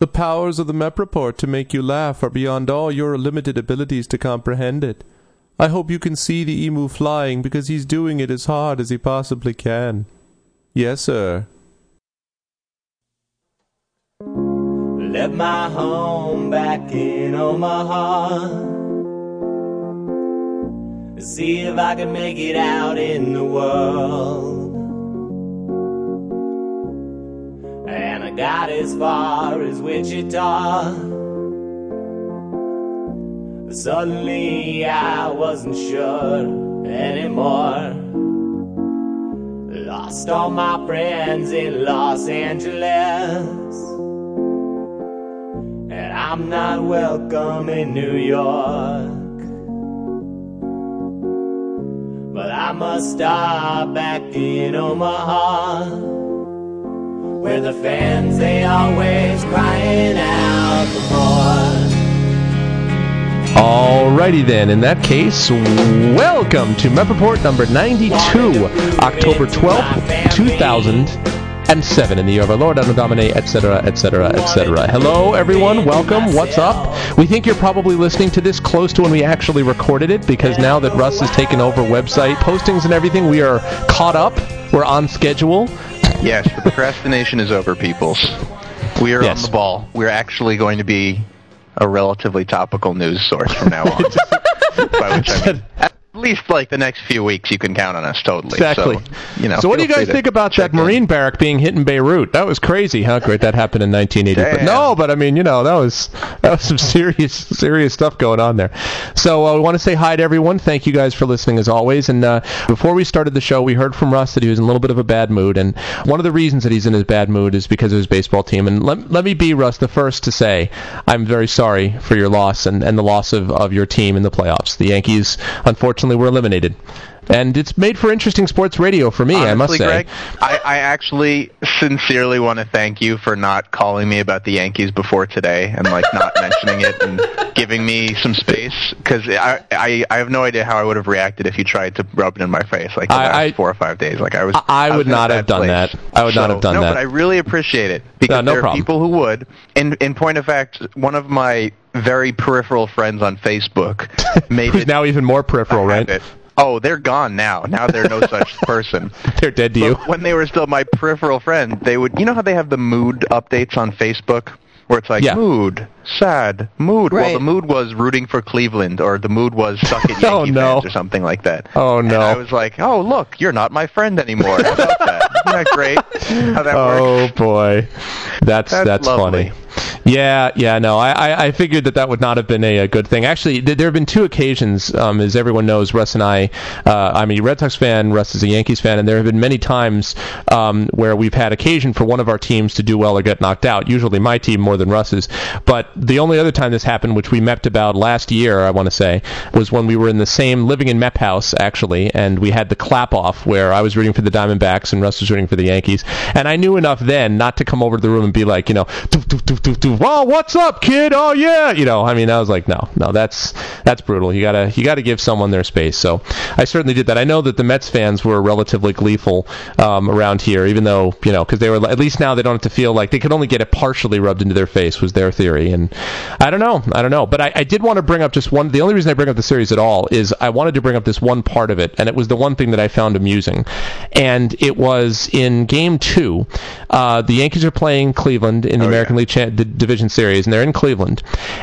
The powers of the MEP report to make you laugh are beyond all your limited abilities to comprehend it. I hope you can see the emu flying because he's doing it as hard as he possibly can. Yes, sir. Left my home back in Omaha. See if I can make it out in the world. I got as far as Wichita. Suddenly I wasn't sure anymore. Lost all my friends in Los Angeles. And I'm not welcome in New York. But I must stop back in Omaha. Where the fans, they always crying out for. Alrighty then, in that case, welcome to MEP Report number 92, October 12th, 2007, in the year of our Lord, Anno Domini, etc., etc., etc. Hello, everyone, welcome, what's up? We think you're probably listening to this close to when we actually recorded it, because now that Russ has taken over website postings and everything, we are caught up, we're on schedule. Yes, the procrastination is over, peoples. We are Yes. on the ball. We're actually going to be a relatively topical news source from now on. By which I mean, least like the next few weeks, you can count on us totally. Exactly. So, you know. So what do you guys think about that in. Marine barrack being hit in Beirut? That was crazy. How great that happened in 1980. But no, but I mean, you know, that was that was some serious serious stuff going on there. So uh, we want to say hi to everyone. Thank you guys for listening as always. And uh, before we started the show, we heard from Russ that he was in a little bit of a bad mood, and one of the reasons that he's in his bad mood is because of his baseball team. And let, let me be Russ the first to say I'm very sorry for your loss and, and the loss of, of your team in the playoffs. The Yankees unfortunately were eliminated. And it's made for interesting sports radio for me, I must say. Greg, I, I actually sincerely want to thank you for not calling me about the Yankees before today and like not mentioning it and giving me some space because I, I I have no idea how I would have reacted if you tried to rub it in my face like the I- last I- four or five days. Like I was, I- I would a not have done place. that. I would not have done no, that. but I really appreciate it because No, no there are problem. people who would. In in point of fact, one of my very peripheral friends on Facebook made Who's it now even more peripheral, right? habit. Oh, they're gone now. Now they're no such person. They're dead to you. When they were still my peripheral friend, they would. You know how they have the mood updates on Facebook, where it's like Yeah. mood, sad, mood. Well, the mood was rooting for Cleveland, or the mood was suck it Yankee Oh, no. fans, or something like that. Oh, no! And no. I was like, oh look, you're not my friend anymore. How about that? Isn't that great? How that Oh works? boy, that's that's, That's lovely. funny. Yeah, yeah, no, I, I, figured that that would not have been a, a good thing. Actually, th- there have been two occasions, um, as everyone knows. Russ and I, uh, I'm a Red Sox fan. Russ is a Yankees fan, and there have been many times um, where we've had occasion for one of our teams to do well or get knocked out. Usually my team more than Russ's. But the only other time this happened, which we mepped about last year, I want to say, was when we were in the same living in Mep house actually, and we had the clap off where I was rooting for the Diamondbacks and Russ was rooting for the Yankees, and I knew enough then not to come over to the room and be like, you know, doof, doof, doof, doof, doof, wow, what's up, kid? Oh yeah, you know. I mean, I was like, no, no, that's that's brutal. You gotta you gotta give someone their space. So I certainly did that. I know that the Mets fans were relatively gleeful um, around here, even though you know because they were at least now they don't have to feel like they could only get it partially rubbed into their face was their theory, and I don't know, I don't know. But I, I did want to bring up just one. The only reason I bring up the series at all is I wanted to bring up this one part of it, and it was the one thing that I found amusing, and it was in Game Two. Uh, the Yankees are playing Cleveland in the Oh, American yeah. League cha- D- Division Series, and they're in Cleveland.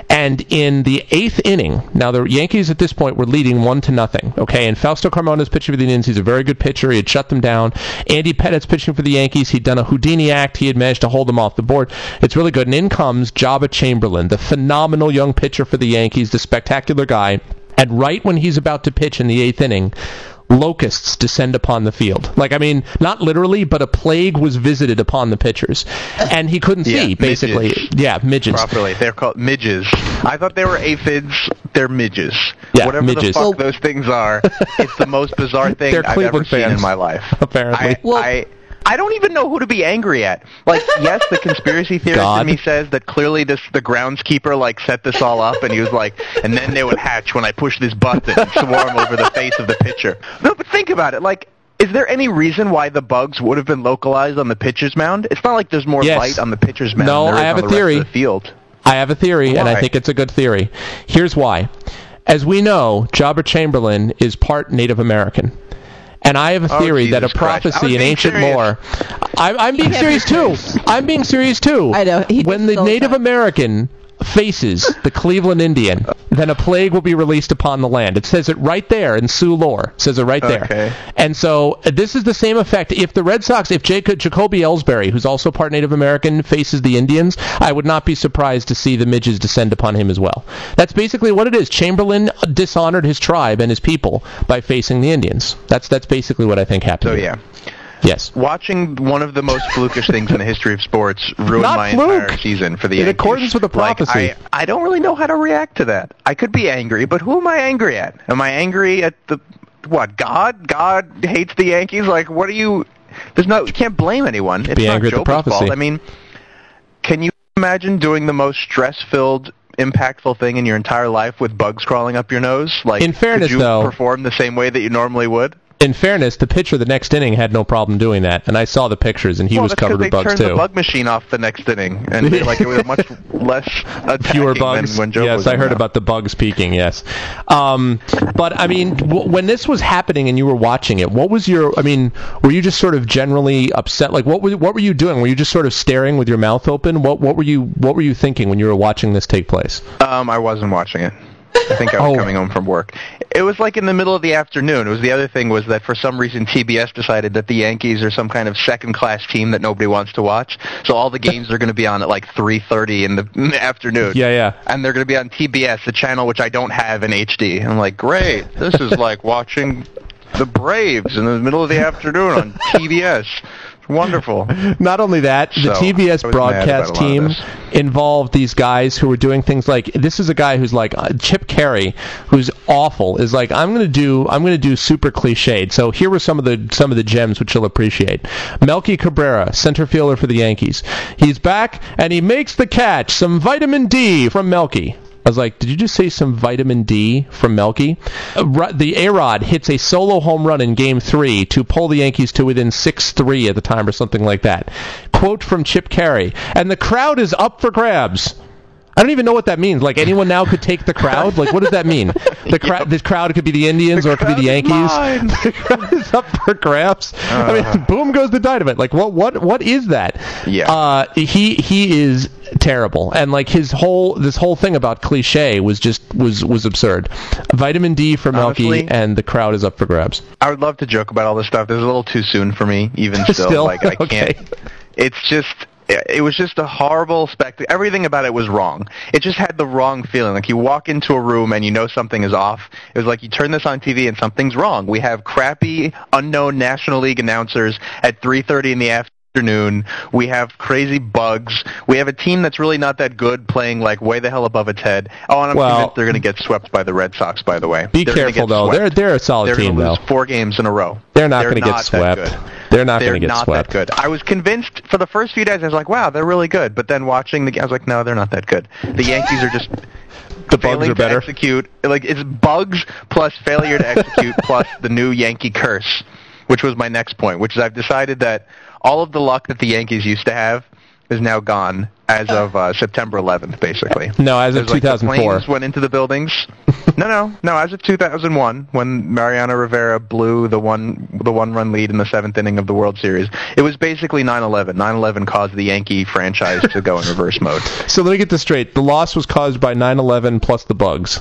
And in the eighth inning, now the Yankees at this point were leading one to nothing. Okay, and Fausto Carmona's pitching for the Indians. He's a very good pitcher. He had shut them down. Andy Pettitte's pitching for the Yankees. He'd done a Houdini act. He had managed to hold them off the board. It's really good. And in comes Joba Chamberlain, the phenomenal young pitcher for the Yankees, the spectacular guy. And right when he's about to pitch in the eighth inning, locusts descend upon the field. Like, I mean, not literally, but a plague was visited upon the pitchers. And he couldn't Yeah, see, basically. midgets. Yeah, midgets. Properly, they're called midges. I thought they were aphids. They're midges. Yeah, Whatever midges. the fuck Well- those things are, it's the most bizarre thing I've Cleveland ever seen in my life. apparently. I, Well- I I don't even know who to be angry at. Like, yes, the conspiracy theorist God. in me says that clearly this the groundskeeper like set this all up, and he was like, and then they would hatch when I push this button and swarm over the face of the pitcher. No, but think about it. Like, Is there any reason why the bugs would have been localized on the pitcher's mound? It's not like there's more Yes. light on the pitcher's mound. No, than there I is have on a the theory. the field. I have a theory, and I think it's a good theory. Here's why. As we know, Joba Chamberlain is part Native American. And I have a Oh, theory that a Jesus Christ. I was prophecy in ancient serious. lore. I'm, I'm being serious too. I'm being serious too. I know, he when the Native bad. American faces the Cleveland Indian, then a plague will be released upon the land. It says it right there in Sioux lore. It says it right there. Okay. And so uh, this is the same effect. If the Red Sox, if Jacob, Jacoby Ellsbury, who's also part Native American, faces the Indians, I would not be surprised to see the midges descend upon him as well. That's basically what it is. Chamberlain dishonored his tribe and his people by facing the Indians. That's that's basically what I think happened. So yeah, Yes. watching one of the most flukish things in the history of sports ruin Not my fluke. entire season for the In Yankees. accordance with the Like, prophecy. I, I don't really know how to react to that. I could be angry, but who am I angry at? Am I angry at the what? God? God hates the Yankees? Like, what are you? There's no. You can't blame anyone. It's Be not angry at the prophecy. fault. I mean, can you imagine doing the most stress-filled? impactful thing in your entire life with bugs crawling up your nose like In fairness, could you though- perform the same way that you normally would In fairness, the pitcher the next inning had no problem doing that, and I saw the pictures, and he well, was covered they with bugs turned too. the bug machine off the next inning, and they, like it was much less fewer bugs. than when Joe yes, I heard there. about the bugs peaking. Yes, um, but I mean, w- when this was happening and you were watching it, what was your? I mean, were you just sort of generally upset? Like, what were what were you doing? Were you just sort of staring with your mouth open? What what were you what were you thinking when you were watching this take place? Um, I wasn't watching it. I think I was Oh. coming home from work. It was like in the middle of the afternoon. It was the other thing was that for some reason TBS decided that the Yankees are some kind of second-class team that nobody wants to watch. So all the games are going to be on at like 3:30 in the, in the afternoon. Yeah, yeah. And they're going to be on TBS, the channel which I don't have in HD. I'm like, great. This is like watching the Braves in the middle of the afternoon on TBS. Wonderful. Not only that, the So, TBS I was mad broadcast about a lot of team involved these guys who were doing things like this is a guy who's like uh, Chip Caray, who's awful. Is like I'm going to do I'm going to do super cliched. So here were some of the some of the gems which you'll appreciate. Melky Cabrera, center fielder for the Yankees. He's back and he makes the catch. Some vitamin D from Melky. I was like, did you just say some vitamin D from Melky? Uh, The A-Rod hits a solo home run in Game 3 to pull the Yankees to within 6-3 at the time or something like that. Quote from Chip Caray. And the crowd is up for grabs. I don't even know what that means. Like anyone now could take the crowd. Like what does that mean? The crowd. The crowd could be the Indians or it could be the Yankees. the crowd is up for grabs. I mean, boom goes the dynamite. Like what? What? What is that? Yeah. Uh, he he is terrible, and like his whole this whole thing about cliche was just was was absurd. Vitamin D for Melky, and the crowd is up for grabs. I would love to joke about all this stuff. This is a little too soon for me, even still. Still? Like I Okay. can't. It's just. It was just a horrible spectacle. Everything about it was wrong. It just had the wrong feeling. Like you walk into a room and you know something is off. It was like you turn this on TV and something's wrong. We have crappy, unknown National League announcers at 3:30 in the afternoon. We have crazy bugs. We have a team that's really not that good, playing like way the hell above its head. Oh, and I'm Well- convinced they're going to get swept by the Red Sox. By the way, Be They're careful though. swept. They're they're a solid team. They're team going to though. lose four games in a row. They're not going to get swept. They're not going to get not swept. that good. I was convinced for the first few days. I was like, "Wow, they're really good." But then watching the, game, I was like, "No, they're not that good." The Yankees are just The bugs are better. execute. Like it's bugs plus failure to execute plus the new Yankee curse, which was my next point. Which is I've decided that all of the luck that the Yankees used to have is now gone as of uh, September 11th, basically. No, as of There's, like, the 2004. planes went into the buildings. no, no, no. As of 2001, when Mariano Rivera blew the one the one run lead in the seventh inning of the World Series, it was basically 9/11. 9/11 caused the Yankee franchise to go in reverse mode. So let me get this straight. The loss was caused by 9/11 plus the bugs.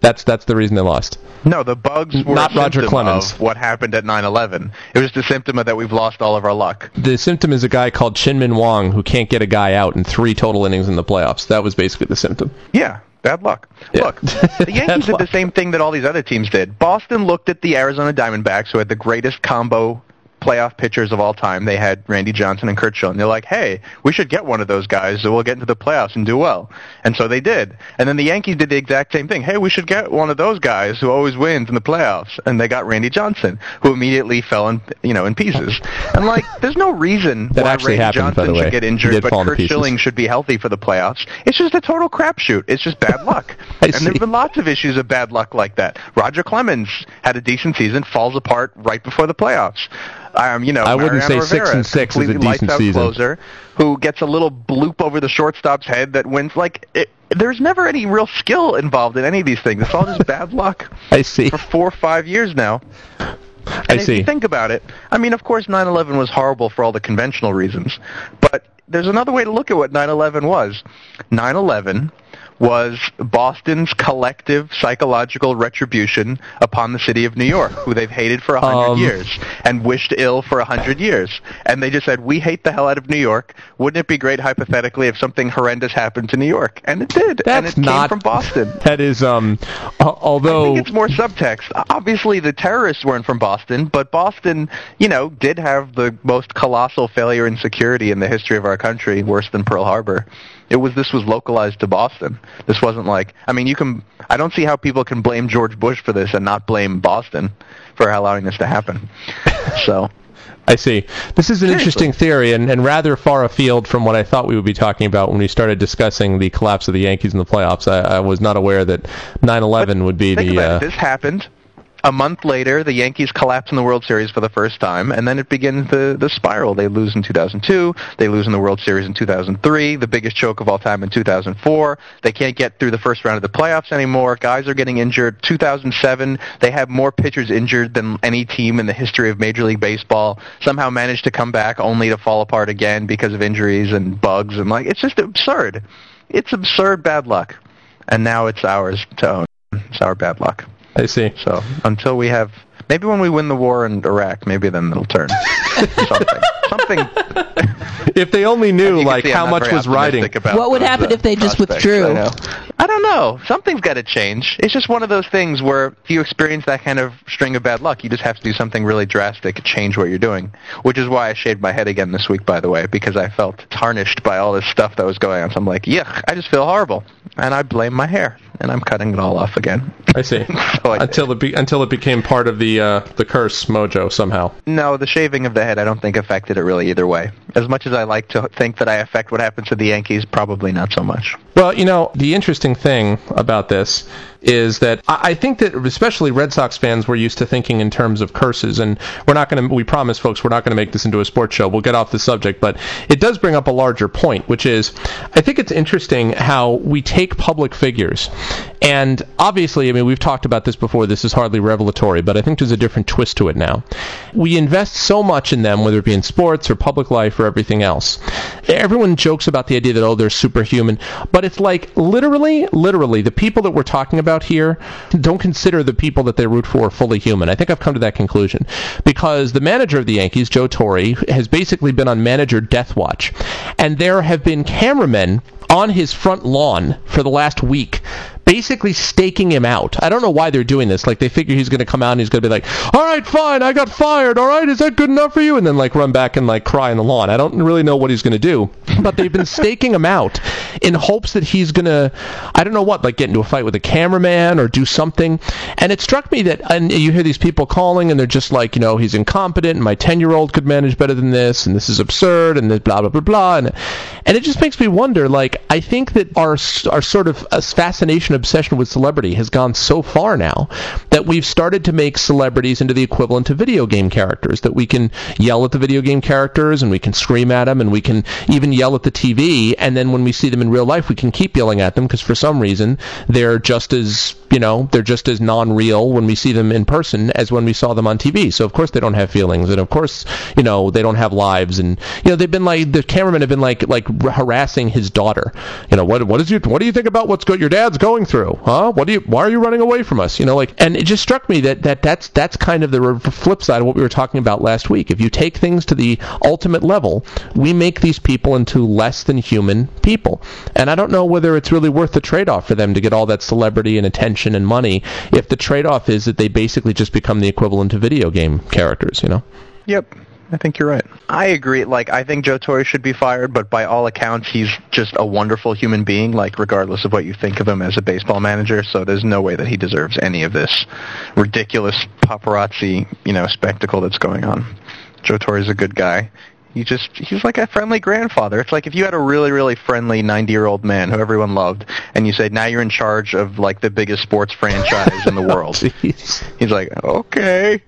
That's that's the reason they lost. No, the bugs were Not a Roger Clemens. of what happened at 9/11. It was the symptom of that we've lost all of our luck. The symptom is a guy called Chien-Ming Wang who can't get a guy out in three total innings in the playoffs. That was basically the symptom. Yeah, bad luck. Yeah. Look, the Yankees did luck. the same thing that all these other teams did. Boston looked at the Arizona Diamondbacks, who had the greatest combo playoff pitchers of all time. They had Randy Johnson and Curt Schilling. They're like, hey, we should get one of those guys so we'll get into the playoffs and do well. And so they did. And then the Yankees did the exact same thing. Hey, we should get one of those guys who always wins in the playoffs. And they got Randy Johnson, who immediately fell in, you know, in pieces. And like, there's no reason That why Randy happened, Johnson should get injured, but Curt. Schilling should be healthy for the playoffs. It's just a total crapshoot. It's just bad luck. And see. there have been lots of issues of bad luck like that. Roger Clemens had a decent season, falls apart right before the playoffs. Um, you know, I wouldn't Mariano say six and six is a decent season. closer, who gets a little bloop over the shortstop's head that wins. Like, it, there's never any real skill involved in any of these things. It's all just bad luck I see. for four or five years now. I And if see. you think about it, I mean, of course, 9/11 was horrible for all the conventional reasons, but there's another way to look at what 9/11 was. 9/11 was Boston's collective psychological retribution upon the city of New York, who they've hated for a hundred Um, years and wished ill for a hundred years. And they just said, "We hate the hell out of New York. Wouldn't it be great, hypothetically, if something horrendous happened to New York?" And it did, and That's it came not- from Boston. That is, um, I although think it's more subtext. Obviously, the terrorists weren't from Boston, but Boston, you know, did have the most colossal failure in security in the history of our country, worse than Pearl Harbor. It was this was localized to Boston. This wasn't like I mean, you can I don't see how people can blame George Bush for this and not blame Boston for allowing this to happen. So, I see. This is an interesting theory and, and rather far afield from what I thought we would be talking about when we started discussing the collapse of the Yankees in the playoffs. I, I was not aware that 9/11 would be the. Uh. This happened. A month later, the Yankees collapse in the World Series for the first time, and then it begins the, the spiral. They lose in 2002. They lose in the World Series in 2003, the biggest choke of all time in 2004. They can't get through the first round of the playoffs anymore. Guys are getting injured. 2007, they have more pitchers injured than any team in the history of Major League Baseball. Somehow managed to come back only to fall apart again because of injuries and bugs. And like, it's just absurd. It's absurd bad luck. And now it's ours to own. It's our bad luck. I see. So until we have, maybe when we win the war in Iraq, maybe then it'll turn. Something. Something. If they only knew like see how much was riding. about What would those, happen uh, if they just withdrew? I. I don't know. Something's got to change. It's just one of those things where if you experience that kind of string of bad luck, you just have to do something really drastic, change what you're doing. Which is why I shaved my head again this week, by the way, because I felt tarnished by all this stuff that was going on. So I'm like, yuck, I just feel horrible, and I blame my hair, and I'm cutting it all off again. I see. So I- until it be, until it became part of the uh, the curse mojo somehow. No, the shaving of the head I don't think affected it really either way. As much as I like to think that I affect what happens to the Yankees, probably not so much. Well, you know, the interesting thing about this is that I think that especially Red Sox fans were used to thinking in terms of curses, and we're not going to. We promise, folks, we're not going to make this into a sports show. We'll get off the subject, but it does bring up a larger point, which is I think it's interesting how we take public figures, and obviously, I mean, we've talked about this before. This is hardly revelatory, but I think there's a different twist to it now. We invest so much in them, whether it be in sports or public life or everything else. Everyone jokes about the idea that oh, they're superhuman, but it's like literally, literally, the people that we're talking about here don't consider the people that they root for fully human. I think I've come to that conclusion because the manager of the Yankees, Joe Torre, has basically been on manager death watch, and there have been cameramen on his front lawn for the last week basically staking him out. I don't know why they're doing this. Like they figure he's going to come out and he's going to be like, "All right, fine, I got fired. All right, is that good enough for you?" And then like run back and like cry in the lawn. I don't really know what he's going to do, but they've been staking him out in hopes that he's going to, I don't know what, like get into a fight with a cameraman or do something. And it struck me that, and you hear these people calling and they're just like, you know, he's incompetent. And my ten-year-old could manage better than this, and this is absurd, and this blah blah blah blah. And and it just makes me wonder. Like I think that our our sort of uh, fascination obsession with celebrity has gone so far now that we've started to make celebrities into the equivalent of video game characters. That we can yell at the video game characters and we can scream at them and we can even yell at the TV. And then when we see them in real life, we can keep yelling at them because for some reason they're just as you know they're just as non-real when we see them in person as when we saw them on TV. So of course they don't have feelings and of course you know they don't have lives and you know they've been like the cameramen have been like like harassing his daughter. You know what what is you what do you think about what's go- your dad's going through? Huh? What do you why are you running away from us? You know like and it just struck me that that that's that's kind of the flip side of what we were talking about last week. If you take things to the ultimate level, we make these people into less than human people. And I don't know whether it's really worth the trade-off for them to get all that celebrity and attention and money if the trade-off is that they basically just become the equivalent of video game characters, you know. Yep. I think you're right. I agree. Like, I think Joe Torre should be fired, but by all accounts, he's just a wonderful human being, like, regardless of what you think of him as a baseball manager, so there's no way that he deserves any of this ridiculous paparazzi, you know, spectacle that's going on. Joe Torre is a good guy. He just he's like a friendly grandfather. It's like if you had a really really friendly 90-year-old man who everyone loved and you said now you're in charge of like the biggest sports franchise in the world. Jeez. He's like, "Okay.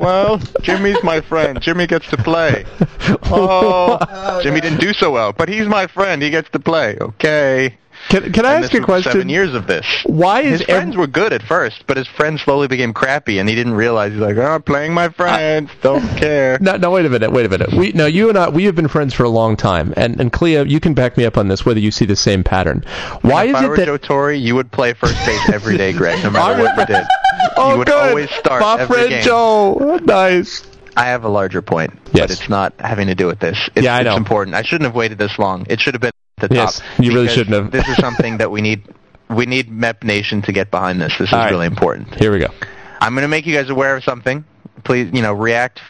Well, Jimmy's my friend. Jimmy gets to play." Oh, oh, Jimmy didn't do so well, but he's my friend. He gets to play. Okay. Can, can I And ask you a was Seven question? years of this. Why is His friends ev- were good at first, but his friends slowly became crappy, and he didn't realize. He's like, "Oh, I'm playing my friends. Don't care." No, no, wait a minute, wait a minute. We no, you and I, we have been friends for a long time, and and Cleo, you can back me up on this, whether you see the same pattern. Why if is I it were that? Joe Torre, you would play first base every day, Greg, no matter what you did. oh, you would good. always start My every friend game. Joe, nice. I have a larger point, Yes. but it's not having to do with this. It's, Yeah, I know. it's important. I shouldn't have waited this long. It should have been the Yes, top. you really shouldn't have. This is something that we need. We need MEP Nation to get behind this. This is right. really important. Here we go. I'm going to make you guys aware of something. Please, you know, react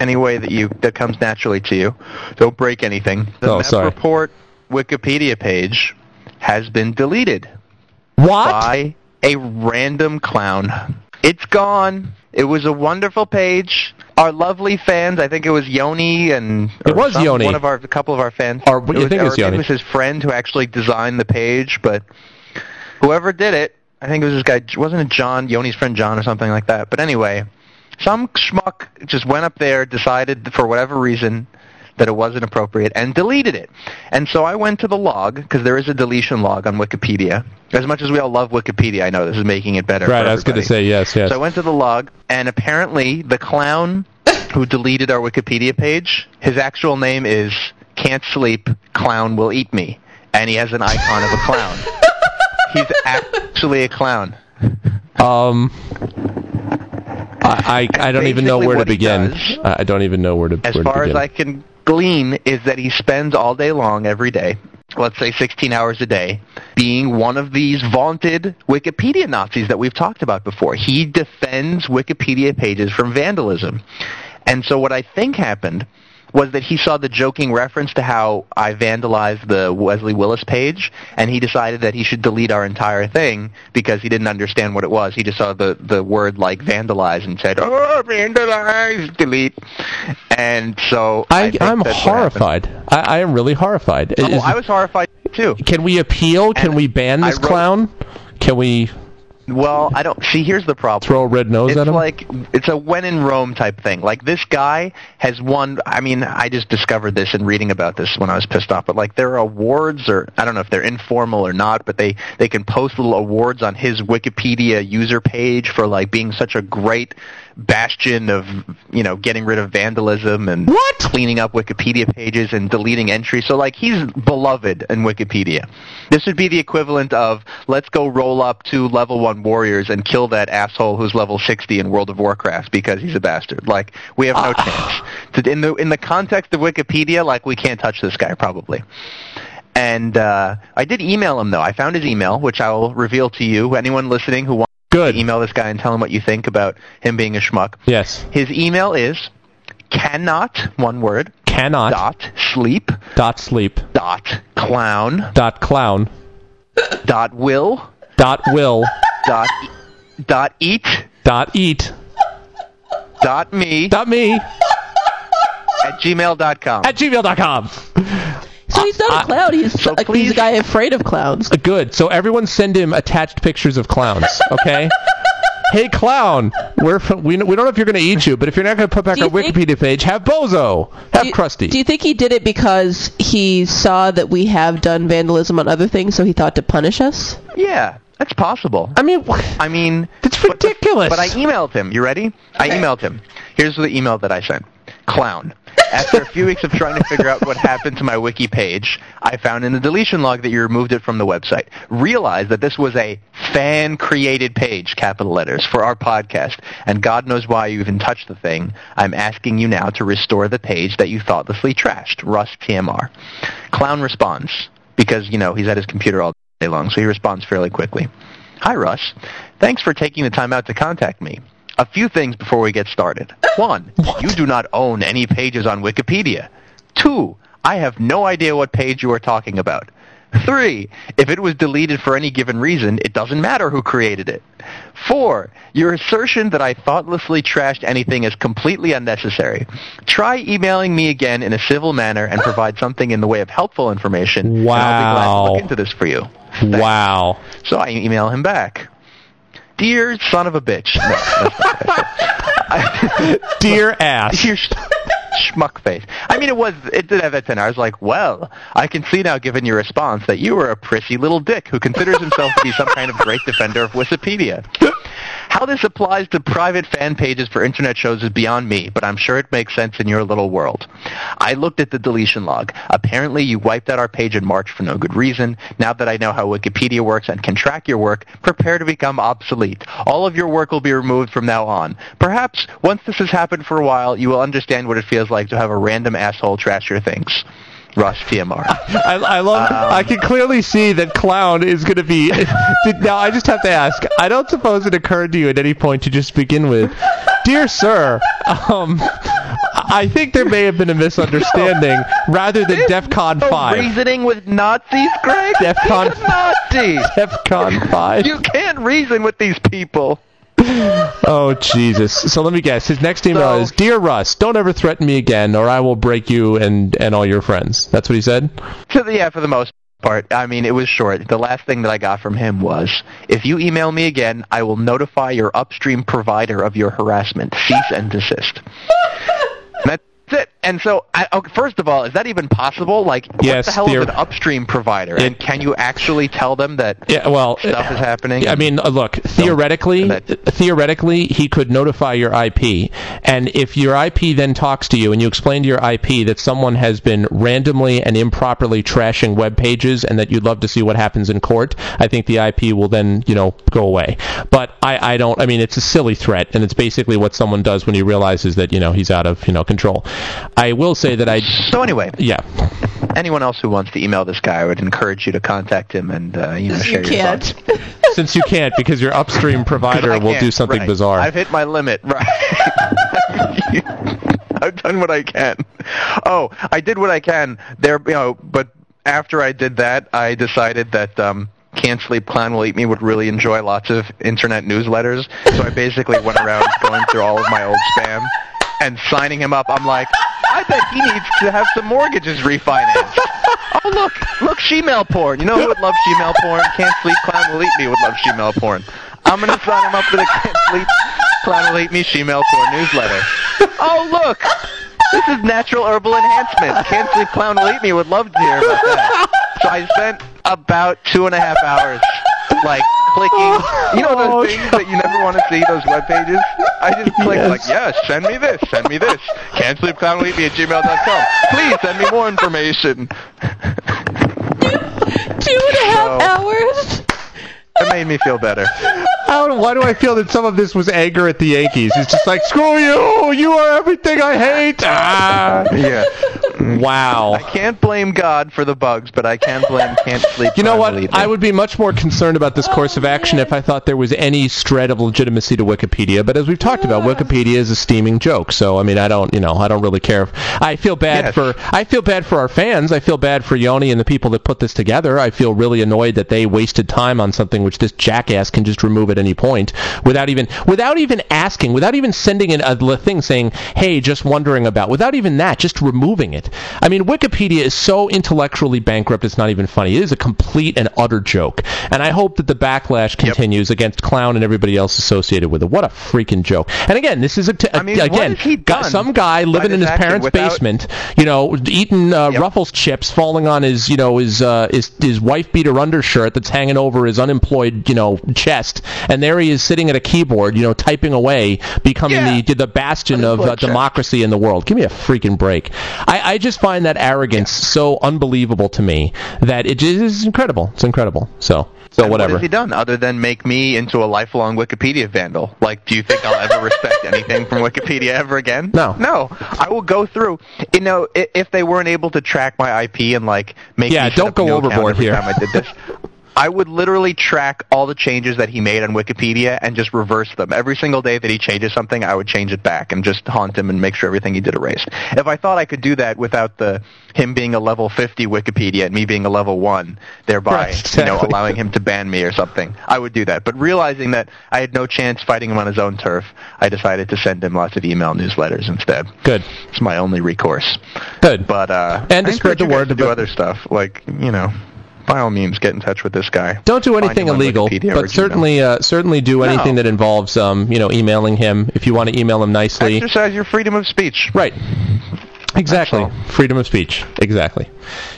any way that you that comes naturally to you. Don't break anything. The Oh, MEP sorry. report Wikipedia page has been deleted What? by a random clown. It's gone. It was a wonderful page. Our lovely fans, I think it was Yoni and It was some- Yoni. one of our a couple of our fans. Or- was, think it was or Yoni. It was his friend who actually designed the page, but whoever did it, I think it was this guy. Wasn't it John? Yoni's friend John or something like that. But anyway, some schmuck just went up there, decided for whatever reason that it wasn't appropriate, and deleted it. And so I went to the log because there is a deletion log on Wikipedia. As much as we all love Wikipedia, I know this is making it better. right, for I was going to say yes, yes. So I went to the log, and apparently the clown who deleted our Wikipedia page, his actual name is Can't Sleep, Clown Will Eat Me. And he has an icon of a clown. He's actually a clown. um, I I, I don't even know where to begin. does, I I don't even know where to. As where to far as. I can glean, is that he spends all day long every day, let's say 16 hours a day, being one of these vaunted Wikipedia Nazis that we've talked about before. He defends Wikipedia pages from vandalism. And so what I think happened was that he saw the joking reference to how I vandalized the Wesley Willis page, and he decided that he should delete our entire thing because he didn't understand what it was. He just saw the, the word like vandalize and said, oh, vandalize, delete. And so I I, think I'm that's what happened. horrified. I, I am really horrified. Oh, Is- I was horrified too. can we appeal? Can And we ban I this wrote- clown? Can we Well, I don't see. Here's the problem. throw a red nose it's at him? like it's a when in Rome type thing. Like this guy has won. I mean, I just discovered this in reading about this when I was pissed off. But like there are awards, or I don't know if they're informal or not, but they they can post little awards on his Wikipedia user page for like being such a great bastion of you know getting rid of vandalism and What? cleaning up Wikipedia pages and deleting entries. So like he's beloved in Wikipedia. This would be the equivalent of let's go roll up two level one warriors and kill that asshole who's level sixty in World of Warcraft because he's a bastard. Like we have no chance. In the in the context of Wikipedia, like we can't touch this guy probably. And uh, I did email him though. I found his email, which I will reveal to you. Anyone listening who wants Good. email this guy and tell him what you think about him being a schmuck. Yes. His email is cannot one word Cannot dot sleep dot sleep dot clown dot clown dot will dot will dot dot eat dot eat dot me dot me at gmail dot com. at gmail.com. So he's not I- a clown. He's So like he's a guy afraid of clowns. Uh, good. So everyone send him attached pictures of clowns, okay? hey, clown, we're, we, we don't know if you're going to eat you, but if you're not going to put back Do our think- Wikipedia page, have Bozo. Have do, you- Krusty. Do you think he did it because he saw that we have done vandalism on other things, so he thought to punish us? Yeah, that's possible. I mean, I mean, it's but ridiculous. But I emailed him. You ready? I emailed him. Here's the email that I sent. Clown. After a few weeks of trying to figure out what happened to my wiki page, I found in the deletion log that you removed it from the website. Realized that this was a fan-created page, capital letters, for our podcast, and God knows why you even touched the thing. I'm asking you now to restore the page that you thoughtlessly trashed. Russ TMR. Clown responds, because, you know, he's at his computer all day long, so he responds fairly quickly. Hi, Russ. Thanks for taking the time out to contact me. A few things before we get started. One, you do not own any pages on Wikipedia. Two, I have no idea what page you are talking about. Three, if it was deleted for any given reason, it doesn't matter who created it. Four, your assertion that I thoughtlessly trashed anything is completely unnecessary. Try emailing me again in a civil manner and provide something in the way of helpful information. And I'll be glad to look into this for you. Thanks. Wow. So I email him back. Dear son of a bitch. No, that's not what I said. Dear ass. Dear sh- schmuck face. I mean, it was, it did have that tenor. I was like, well, I can see now, given your response, that you are a prissy little dick who considers himself to be some kind of great defender of Wikipedia. How this applies to private fan pages for internet shows is beyond me, but I'm sure it makes sense in your little world. I looked at the deletion log. Apparently you wiped out our page in March for no good reason. Now that I know how Wikipedia works and can track your work, prepare to become obsolete. All of your work will be removed from now on. Perhaps, once this has happened for a while, you will understand what it feels like to have a random asshole trash your things. Russ, TMR. I, I love. Um, I can clearly see that clown is going to be. Did, now I just have to ask. I don't suppose it occurred to you at any point to just begin with, dear sir. Um, I think there may have been a misunderstanding rather than DEFCON No five. reasoning with Nazis, Greg? DEFCON- Nazis! DEFCON five. You can't reason with these people. Oh Jesus! So let me guess. His next email So- is, "Dear Russ, don't ever threaten me again, or I will break you and and all your friends." That's what he said. The, yeah, for the most part. I mean, it was short. The last thing that I got from him was, if you email me again, I will notify your upstream provider of your harassment. Cease and desist. And that's it. And so, I, okay, first of all, is that even possible? Like, Yes, what the hell is an upstream provider? and can you actually tell them that Yeah, well, stuff is happening? I mean, uh, look, theoretically, that- theoretically, he could notify your IP, and if your IP then talks to you and you explain to your IP that someone has been randomly and improperly trashing web pages and that you'd love to see what happens in court, I think the IP will then, you know, go away. But I, I don't. I mean, it's a silly threat, and it's basically what someone does when he realizes that you know he's out of you know control. I will say that I, so anyway, yeah, anyone else who wants to email this guy, I would encourage you to contact him and uh, you know You share your can't. thoughts. since you can't because your upstream provider will do something right. bizarre. I've hit my limit. Right. I've done what I can. Oh, I did what I can. There, you know, but after I did that, I decided that um, Can't Sleep Clown Will Eat Me would really enjoy lots of internet newsletters. So I basically went around going through all of my old spam and signing him up. I'm like, I bet he needs to have some mortgages refinanced. Oh look, look, shemale porn. You know who would love shemale porn? Can't Sleep Clown Will Eat Me would love shemale porn. I'm gonna sign him up for the Can't Sleep Clown Will Eat Me shemale porn newsletter. Oh look, this is natural herbal enhancement. Can't Sleep Clown Will Eat Me would love to hear about that. So I spent about two and a half hours like clicking. You know those things that you never want to see, those web pages? I just clicked Yes. like, yes, send me this, send me this. Can't sleep clown will eat me at gmail.com. Please send me more information. Two and a half So- hours. It made me feel better. How, why do I feel that some of this was anger at the Yankees? It's just like, screw you! You are everything I hate! Ah. Yeah. Wow. I can't blame God for the bugs, but I can blame Can't Sleep You know what? Will I would be much more concerned about this course of action if I thought there was any shred of legitimacy to Wikipedia. But as we've talked about, Wikipedia is a steaming joke. So I mean, I don't, you know, I don't really care. If, I feel bad Yes. for, I feel bad for our fans. I feel bad for Yoni and the people that put this together. I feel really annoyed that they wasted time on something which this jackass can just remove at any point without even, without even asking, without even sending in a thing saying, "Hey, just wondering about," without even that, just removing it. I mean, Wikipedia is so intellectually bankrupt; it's not even funny. It is a complete and utter joke. And I hope that the backlash continues against Clown and everybody else associated with it. What a freaking joke! And again, this is a t- I mean, again has he done some guy living in his parents' without- basement, you know, eating uh, Yep. Ruffles chips, falling on his, you know, his uh, his his wife beater undershirt that's hanging over his unemployed, you know, chest, and there he is sitting at a keyboard, you know, typing away, becoming Yeah. the the bastion of uh, democracy in the world. Give me a freaking break. I, I just find that arrogance so unbelievable to me that it just is incredible. It's incredible. So so And whatever. What has he done other than make me into a lifelong Wikipedia vandal? Like, do you think I'll ever respect anything from Wikipedia ever again? No. No. I will go through. You know, if they weren't able to track my IP and like make Yeah, me don't go overboard here. time I did this. I would literally track all the changes that he made on Wikipedia and just reverse them. Every single day that he changes something, I would change it back and just haunt him and make sure everything he did erased. If I thought I could do that without the him being a level 50 Wikipedia and me being a level 1, thereby, Right, you know, allowing him to ban me or something, I would do that. But realizing that I had no chance fighting him on his own turf, I decided to send him lots of email newsletters instead. Good. It's my only recourse. Good. But uh, And to spread the word to do other stuff, like you know, by all means, get in touch with this guy. Don't do anything illegal, but certainly, uh, certainly do anything No. that involves, um, you know, emailing him. If you want to email him nicely, exercise your freedom of speech. right? Exactly, freedom of speech. Exactly.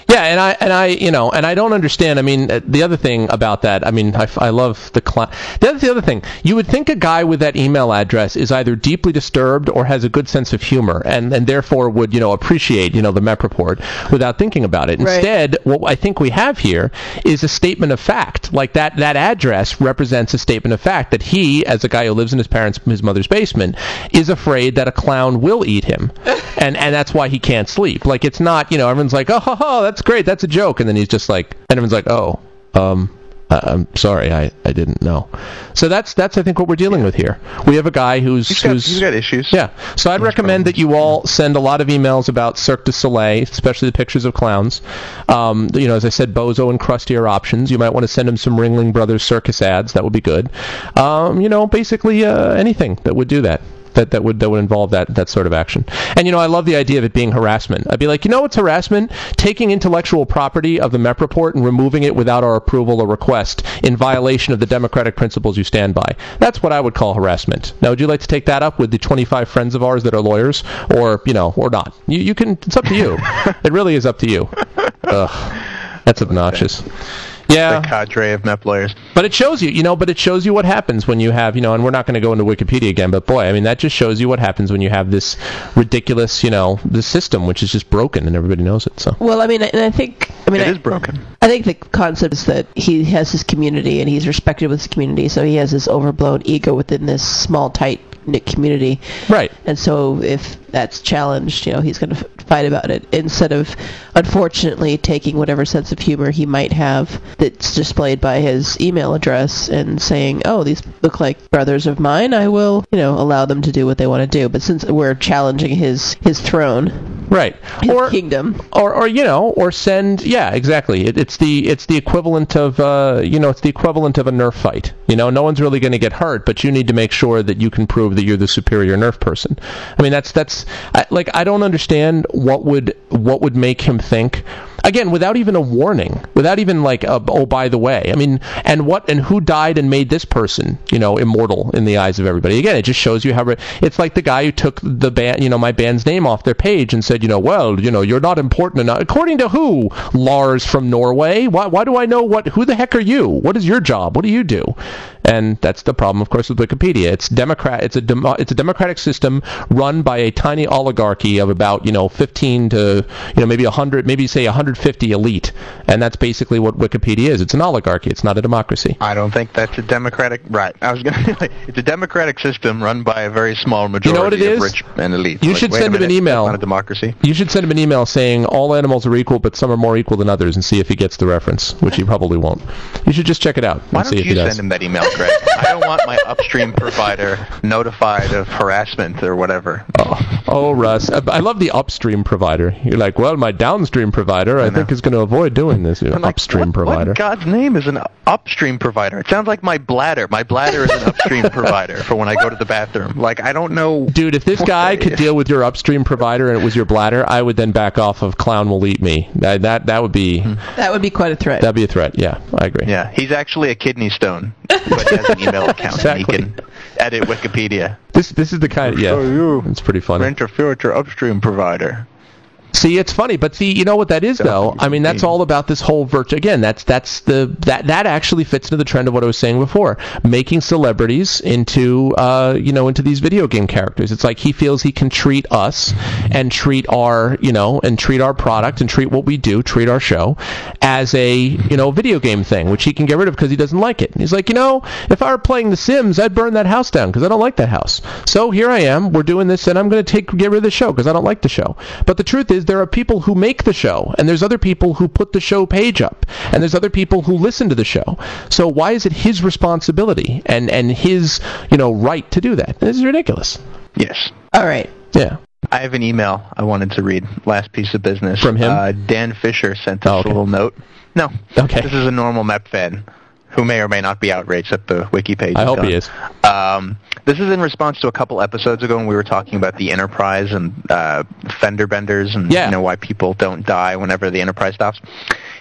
Yeah, and I and I you know and I don't understand. I mean, uh, the other thing about that. I mean, I love the cl- the other the other thing. You would think a guy with that email address is either deeply disturbed or has a good sense of humor, and and therefore would you know appreciate you know the MEP report without thinking about it. Right. Instead, what I think we have here is a statement of fact. Like that that address represents a statement of fact that he, as a guy who lives in his parents his mother's basement, is afraid that a clown will eat him, and and that's why he can't sleep. Like it's not you know everyone's like oh ho, that's great that's a joke, and then he's just like and everyone's like oh um. I'm sorry, I, I didn't know. So that's that's I think what we're dealing with here. We have a guy who's He's got, who's he's got issues. yeah. So I'd recommend that you all send a lot of emails about Cirque du Soleil, especially the pictures of clowns. Um, you know, as I said, Bozo and Krusty are options. You might want to send him some Ringling Brothers circus ads. That would be good. Um, you know, basically uh, anything that would do that. That, that would that would involve that that sort of action. And you know, I love the idea of it being harassment. I'd be like, you know what's harassment? Taking intellectual property of the MEP report and removing it without our approval or request in violation of the democratic principles you stand by. That's what I would call harassment. Now, would you like to take that up with the 25 friends of ours that are lawyers, or you know, or not? You you can. It's up to you. it really is up to you. Ugh, that's obnoxious. Yeah, The cadre of MEP lawyers. but it shows you, you know, but it shows you what happens when you have, you know, and we're not going to go into Wikipedia again, but boy, I mean, that just shows you what happens when you have this ridiculous, you know, this system which is just broken and everybody knows it. So Well, I mean, and I think, I mean, It I, is broken. I think the concept is that he has his community and he's respected with his community, so he has this overblown ego within this small, tight knit community. right, And so if that's challenged, you know, he's going to f- fight about it instead of, unfortunately, taking whatever sense of humor he might have that's displayed by his email address and saying, "Oh, these look like brothers of mine. I will, you know, allow them to do what they want to do." But since we're challenging his his throne, right, his or kingdom, or or you know, or send, yeah, exactly. It, it's the it's the equivalent of, uh, you know, it's the equivalent of a Nerf fight. You know, no one's really going to get hurt, but you need to make sure that you can prove that you're the superior Nerf person. I mean, that's that's I, like I don't understand what would what would make him think again without even a warning, without even like a, oh by the way. I mean, and what and who died and made this person you know immortal in the eyes of everybody? Again, it just shows you how it's like the guy who took the band you know my band's name off their page and said you know well you know you're not important enough according to who Lars from Norway. Why why do I know what who the heck are you? What is your job? What do you do? And that's the problem, of course, with Wikipedia. It's democrat. It's a demo, it's a democratic system run by a tiny oligarchy of about you know 15 to you know maybe 100, maybe say 150 elite, and that's basically what Wikipedia is. It's an oligarchy. It's not a democracy. I don't think that's a democratic. Right. I was gonna. Like, it's a democratic system run by a very small majority what it of is? rich and elite. You Like, should send him an email. Not a democracy. You should send him an email saying all animals are equal, but some are more equal than others, and see if he gets the reference, which he probably won't. You should just check it out Why and see don't if you he does. send him that email, Greg? I don't want my upstream provider notified of harassment or whatever. Oh, oh, Russ, I love the upstream provider. You're like, well, my downstream provider, I, know. think, is going to avoid doing this. Your I'm like, upstream what, provider. What God's name is an upstream provider? It sounds like my bladder. My bladder is an upstream provider for when I go to the bathroom. Like I don't know. Dude, if this guy could deal with your upstream provider and it was your bladder, I would then back off of clown will eat me. That that, that would be hmm. that would be quite a threat. that'd be a threat. Yeah, I agree. Yeah, he's actually a kidney stone, but he has an email account Exactly. and he can edit Wikipedia. This this is the kind of yeah. So you It's pretty funny. interfere with your upstream provider. See, it's funny, but see, you know what that is though. I mean, that's all about this whole virtue. Again, that's that's the that that actually fits into the trend of what I was saying before, making celebrities into uh, you know into these video game characters. It's like he feels he can treat us and treat our you know and treat our product and treat what we do, treat our show as a you know video game thing, which he can get rid of because he doesn't like it. He's like, you know, if I were playing The Sims, I'd burn that house down because I don't like that house. So here I am, we're doing this, and I'm going to take get rid of the show because I don't like the show. But the truth is, there are people who make the show, and there's other people who put the show page up, and there's other people who listen to the show. So why is it his responsibility and and his you know right to do that? This is ridiculous. Yes. All right. Yeah. I have an email I wanted to read. Last piece of business From him? Uh, Dan Fisher sent us Oh, okay. a little note. No. Okay. This is a normal MEP fan who may or may not be outraged that the wiki page. I hope gone. he is. Um, this is in response to a couple episodes ago when we were talking about the Enterprise and uh, fender benders and Yeah. you know why people don't die whenever the Enterprise stops.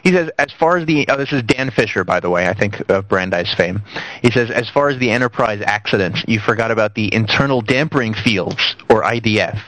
He says, as far as the oh, this is Dan Fisher, by the way, I think of Brandeis fame. He says, as far as the Enterprise accidents, you forgot about the internal dampering fields or IDF.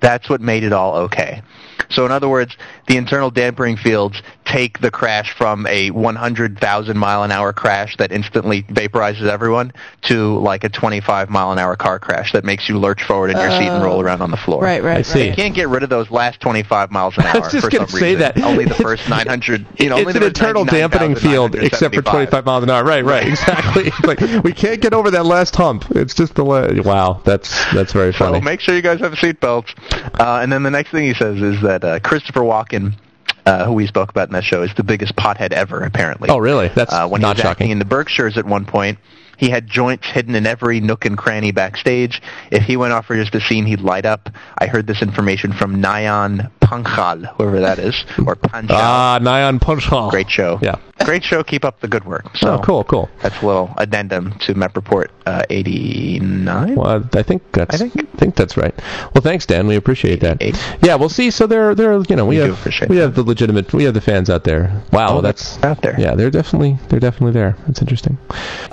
That's what made it all okay. So in other words, the internal dampering fields take the crash from a 100,000 mile an hour crash that instantly vaporizes everyone to like a 25 mile an hour car crash that makes you lurch forward in your seat and roll around on the floor. Right, right, I see. You can't get rid of those last 25 miles an hour I was just gonna say reason. that. Only the first 900, you know, it's only an the first dampening field, except for 25 miles an hour. Right, right, exactly. Like we can't get over that last hump. It's just the la- wow. That's that's very So funny. make sure you guys have seatbelts. Uh, and then the next thing he says is that uh, Christopher Walken, uh, who we spoke about in that show, is the biggest pothead ever, apparently. oh, really? That's uh, when not he was shocking. in the Berkshires at one point. He had joints hidden in every nook and cranny backstage. If he went off for just a scene, he'd light up. I heard this information from Nayan Panchal, whoever that is, or Panchal. Ah, Nyan Panchal. Great show. Yeah. Great show. Keep up the good work. So Oh, cool, cool. That's a little addendum to Mep Report uh, 89. Well, I think that's. I think- think that's right. Well, thanks, Dan. We appreciate that. Yeah, we'll see. So there, there. You know, we, We have we have the legitimate. We have the fans out there. Wow, Oh, that's that's out there. Yeah, they're definitely they're definitely there. That's interesting.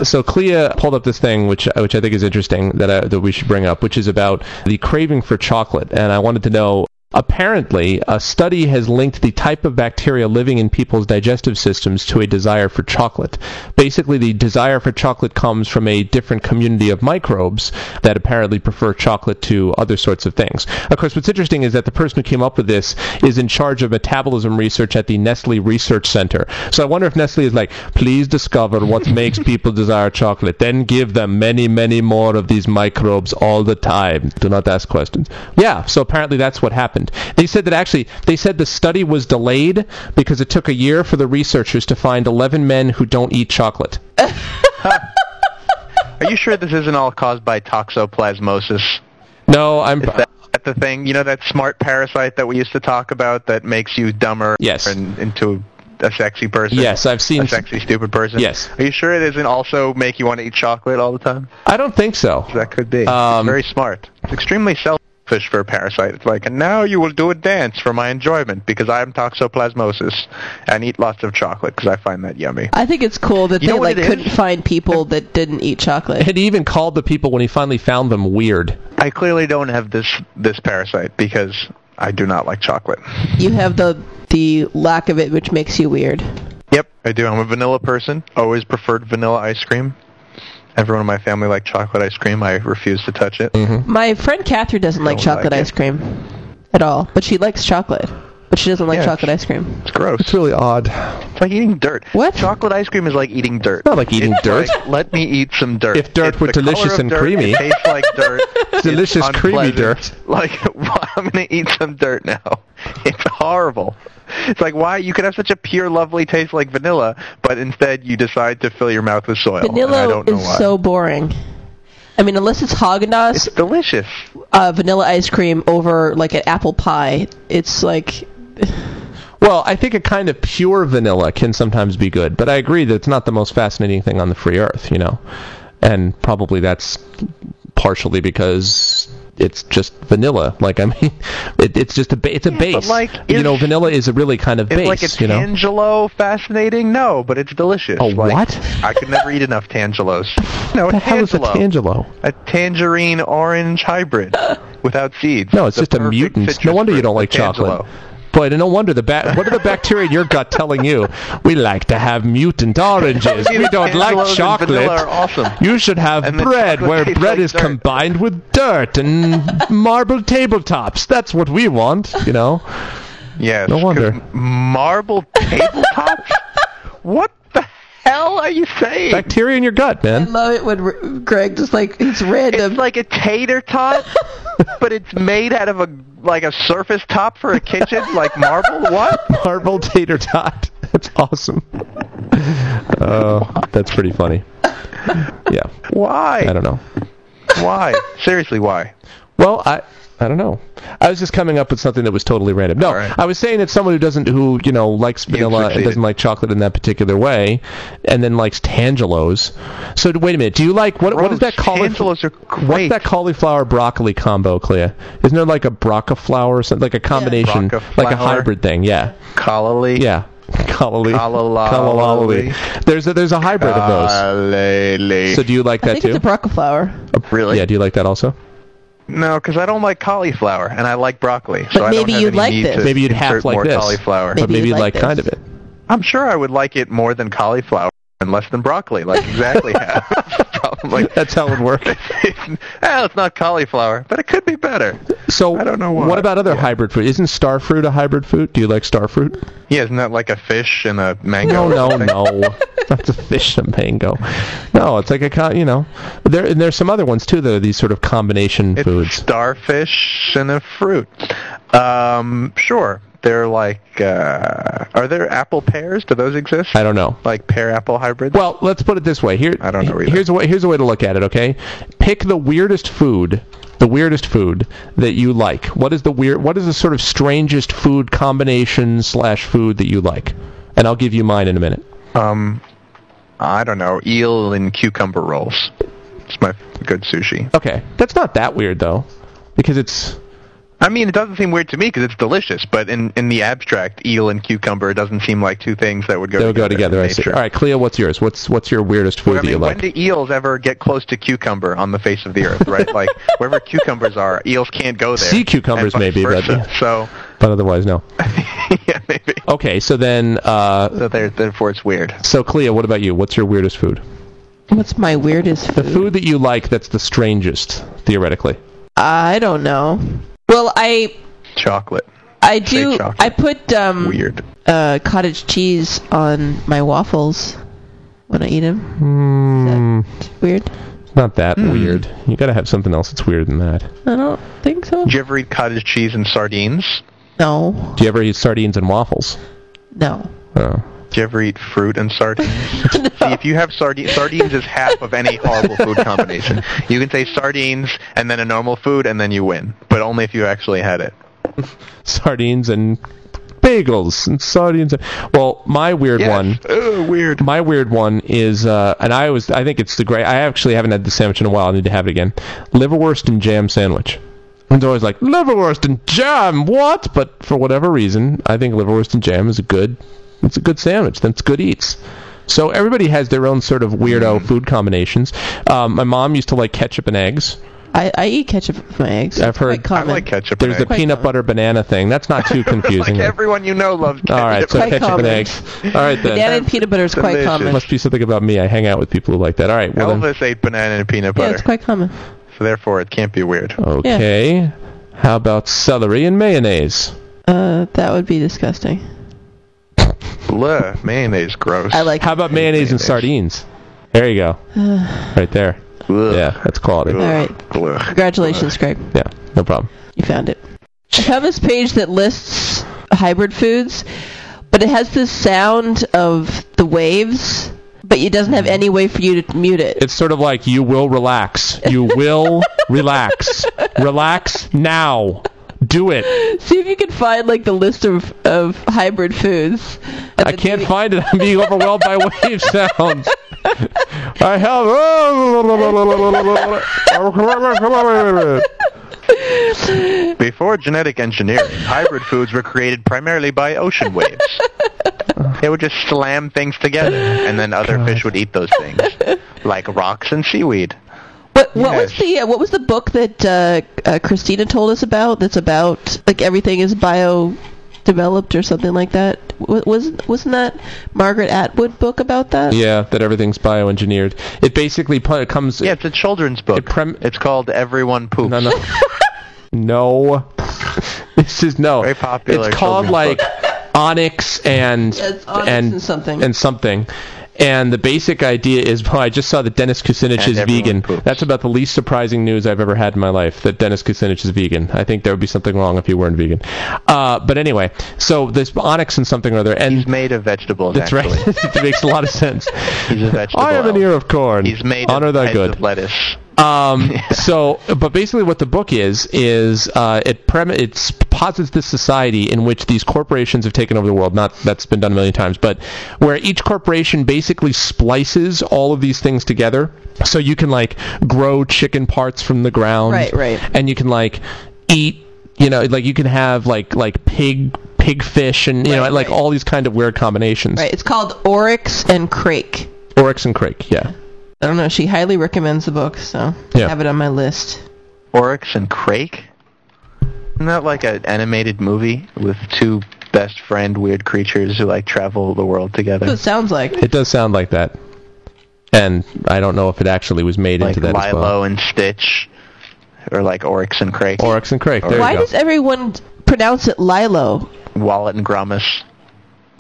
So Clea pulled up this thing, which which I think is interesting that I, that we should bring up, which is about the craving for chocolate, and I wanted to know. Apparently, a study has linked the type of bacteria living in people's digestive systems to a desire for chocolate. Basically, the desire for chocolate comes from a different community of microbes that apparently prefer chocolate to other sorts of things. Of course, what's interesting is that the person who came up with this is in charge of metabolism research at the Nestle Research Center. So I wonder if Nestle is like, please discover what makes people desire chocolate, then give them many, many more of these microbes all the time. Do not ask questions. Yeah, so apparently that's what happened. They said that actually, they said the study was delayed because it took a year for the researchers to find 11 men who don't eat chocolate. Are you sure this isn't all caused by toxoplasmosis? No, I'm. Is that the thing? You know that smart parasite that we used to talk about that makes you dumber Yes. and into a sexy person? Yes, I've seen- a sexy stupid person. Yes. Are you sure it doesn't also make you want to eat chocolate all the time? I don't think so. That could be. Um, it's very smart. It's extremely selfish for a parasite. It's like, and now you will do a dance for my enjoyment because I am toxoplasmosis and eat lots of chocolate because I find that yummy. I think it's cool that You they like couldn't find people that didn't eat chocolate. And he even called the people when he finally found them weird. I clearly don't have this this parasite because I do not like chocolate. You have the the lack of it, which makes you weird. Yep, I do. I'm a vanilla person. Always preferred vanilla ice cream. Everyone in my family liked chocolate ice cream. I refuse to touch it. Mm-hmm. My friend Catherine doesn't like Don't chocolate like it. ice cream at all, but she likes chocolate. But she doesn't like Yeah, chocolate ice cream. It's gross. It's really odd. It's like eating dirt. What? Chocolate ice cream is like eating dirt. Not like eating It's dirt. like, let me eat some dirt. If dirt It's were the color delicious of and dirt, creamy. It tastes like dirt. It's Delicious, creamy unpleasant. dirt. Like, I'm going to eat some dirt now. It's horrible. It's like, why? You could have such a pure, lovely taste like vanilla, but instead you decide to fill your mouth with soil. and I Vanilla don't know is why. so boring. I mean, unless it's Haagen-Dazs It's delicious. uh, vanilla ice cream over like an apple pie, it's like Well, I think a kind of pure vanilla can sometimes be good, but I agree that it's not the most fascinating thing on the free earth, you know. And probably that's partially because it's just vanilla. Like I mean, it, it's just a ba- it's a but, base. like, you know, vanilla is a really kind of base. like a you know. tangelo fascinating? No, but it's delicious. Oh Like, what? I could never eat enough tangelos. No, the hell is a tangelo. tangelo? A tangerine orange hybrid without seeds. No, it's The just a mutant. No wonder you don't like chocolate. tangelo. Boy, no wonder the ba- what are the bacteria in your gut telling you? We like to have mutant oranges. We don't like chocolate. awesome. You should have And bread where bread like is dirt. combined with dirt and marble tabletops. That's what we want, you know. Yes. No wonder. Marble tabletops? what the hell are you saying? Bacteria in your gut, man. I love it when Greg just like it's random. It's like a tater tot, but it's made out of a like a surface top for a kitchen, like marble. What? Marble tater tot. That's awesome. Oh, that's pretty funny. Yeah, Why? I don't know. Why? Seriously, why? Well, I I don't know. I was just coming up with something that was totally random. No, All right. I was saying that someone who doesn't who you know likes vanilla and doesn't like chocolate in that particular way, and then likes tangelos. So wait a minute. Do you like what? what is that Gross. cauliflower? Tangelos are What's that cauliflower broccoli combo, Clea? Isn't there like a broccoflower or something like a combination, like a hybrid thing? Yeah, Cololi. yeah. Kalali. Kalalali. There's a, there's a hybrid of those. Kalali. So do you like I that think too? it's a broccoflower. really? Yeah. Do you like that also? No, because I don't like cauliflower, and I like broccoli. But so I maybe don't have you'd like this. Maybe you'd half insert like more this. cauliflower. but Maybe maybe you'd you'd like like kind of it. I'm sure I would like it more than cauliflower and less than broccoli. Like exactly half. Probably. That's how it would work. well, it's not cauliflower, but it could be better. So I don't know why. What about other Yeah. hybrid fruit? Isn't star fruit a hybrid fruit? Do you like star fruit? Yeah, isn't that like a fish and a mango? No, no, no. That's a fish and mango. No, it's like a you know. There and there's some other ones too that are these sort of combination It's foods. starfish and a fruit. Um, sure. They're like, uh, are there apple pears? Do those exist? I don't know. Like pear apple hybrids? Well, let's put it this way. Here, I don't know either. Here's a way. Here's a way to look at it. Okay, pick the weirdest food, the weirdest food that you like. What is the weird? What is the sort of strangest food combination slash food that you like? And I'll give you mine in a minute. um, I don't know. Eel and cucumber rolls. It's my good sushi. Okay, that's not that weird though, because it's I mean, it doesn't seem weird to me because it's delicious, but in, in the abstract, eel and cucumber doesn't seem like two things that would go they'll together. go together. I see. nature. All right, Cleo, what's yours? What's what's your weirdest food Well, I that you mean, like? when do eels ever get close to cucumber on the face of the earth, right? like, wherever cucumbers are, eels can't go there. Sea cucumbers and vice maybe, but- versa. So, but otherwise, no. yeah, maybe. Okay, so then, uh, So there, therefore it's weird. so Cleo, what about you? What's your weirdest food? What's my weirdest Food? The food? food that you like that's the strangest, theoretically. I don't know. Well, I Chocolate. I do. chocolate. I put um, Weird. uh, cottage cheese on my waffles when I eat them. Hmm, Weird. not that weird. You gotta have something else that's weirder than that. I don't think so. Did you ever eat cottage cheese and sardines? No. Do you ever eat sardines and waffles? No. Oh. You ever eat fruit and sardines? See, if you have sardines, sardines is half of any horrible food combination. You can say sardines and then a normal food, and then you win. But only if you actually had it. Sardines and bagels and sardines. And, well, my weird Yes. one. Ugh, weird. My weird one is, uh, and I always, I think it's the great. I actually haven't had the sandwich in a while. I need to have it again. Liverwurst and jam sandwich. It's always like liverwurst and jam. What? But for whatever reason, I think liverwurst and jam is a good. It's a good sandwich. That's good eats. So everybody has their own sort of weirdo food combinations. Um, my mom used to like ketchup and eggs. I, I eat ketchup with my eggs. I've heard- Quite I like ketchup. There's the. Quite peanut common. butter banana thing. That's not too confusing. like everyone you know loves ketchup. All right, so Quite ketchup common. and eggs. All right then. Banana and peanut butter is quite Delicious. common. Must be something about me. I hang out with people who like that. All right. Well then. Elvis ate banana and peanut Yeah, butter, it's quite common. so therefore it can't be weird. Okay. How about celery and mayonnaise? Uh, that would be disgusting. Bleh, mayonnaise, gross. I like. How about mayonnaise and sardines? There you go. right there. Ugh. Yeah, that's quality. Ugh. All right. Bleh. Congratulations, Greg. Yeah, no problem. You found it. I found this page that lists hybrid foods, but it has this sound of the waves, but it doesn't have mm-hmm. any way for you to mute it. It's sort of like you will relax. You will relax. Relax now. Do it. See if you can find like the list of, of hybrid foods. I can't maybe- find it. I'm being overwhelmed by wave sounds. I have. Oh, Before genetic engineering, hybrid foods were created primarily by ocean waves. They would just slam things together, and then other fish would eat those things, like rocks and seaweed. What, what was the uh, what was the book that uh, uh, Christina told us about? That's about like everything is bio developed or something like that. W- was wasn't that Margaret Atwood book about that? Yeah, that everything's bioengineered. It basically pu- comes. Yeah, it's a children's book. It prem- it's called Everyone Poops. No, no. no. This is no. Very popular It's called like book. Onyx and It's Onyx and and something. and something. And the basic idea is, well, I just saw that Dennis Kucinich And is vegan. poops. That's about the least surprising news I've ever had in my life. That Dennis Kucinich is vegan. I think there would be something wrong if he weren't vegan. Uh, but anyway, so this onyx and something or other, and He's made of vegetables. that's actually. right. it makes a lot of sense. He's a vegetable. I am an ear of corn. He's made Honor of thy good. of lettuce. Um, so, but basically, what the book is is uh, it prem- it posits this society in which these corporations have taken over the world. Not that's been done a million times, but where each corporation basically splices all of these things together. So you can like grow chicken parts from the ground, Right, right. and you can like eat. You know, like you can have like like pig pig fish and you know like right. all these kind of weird combinations. Right. It's called Oryx and Crake. Oryx and crake, yeah. I don't know. She highly recommends the book, so Yeah. I have it on my list. Oryx and Crake? Isn't that like an animated movie with two best friend weird creatures who like travel the world That's what together? it sounds like. It does sound like that. And I don't know if it actually was made Like into that as Lilo well. and Stitch, or like Oryx and Crake, Oryx and Crake. There Why you go. does everyone pronounce it Lilo? Wallet and Grummus.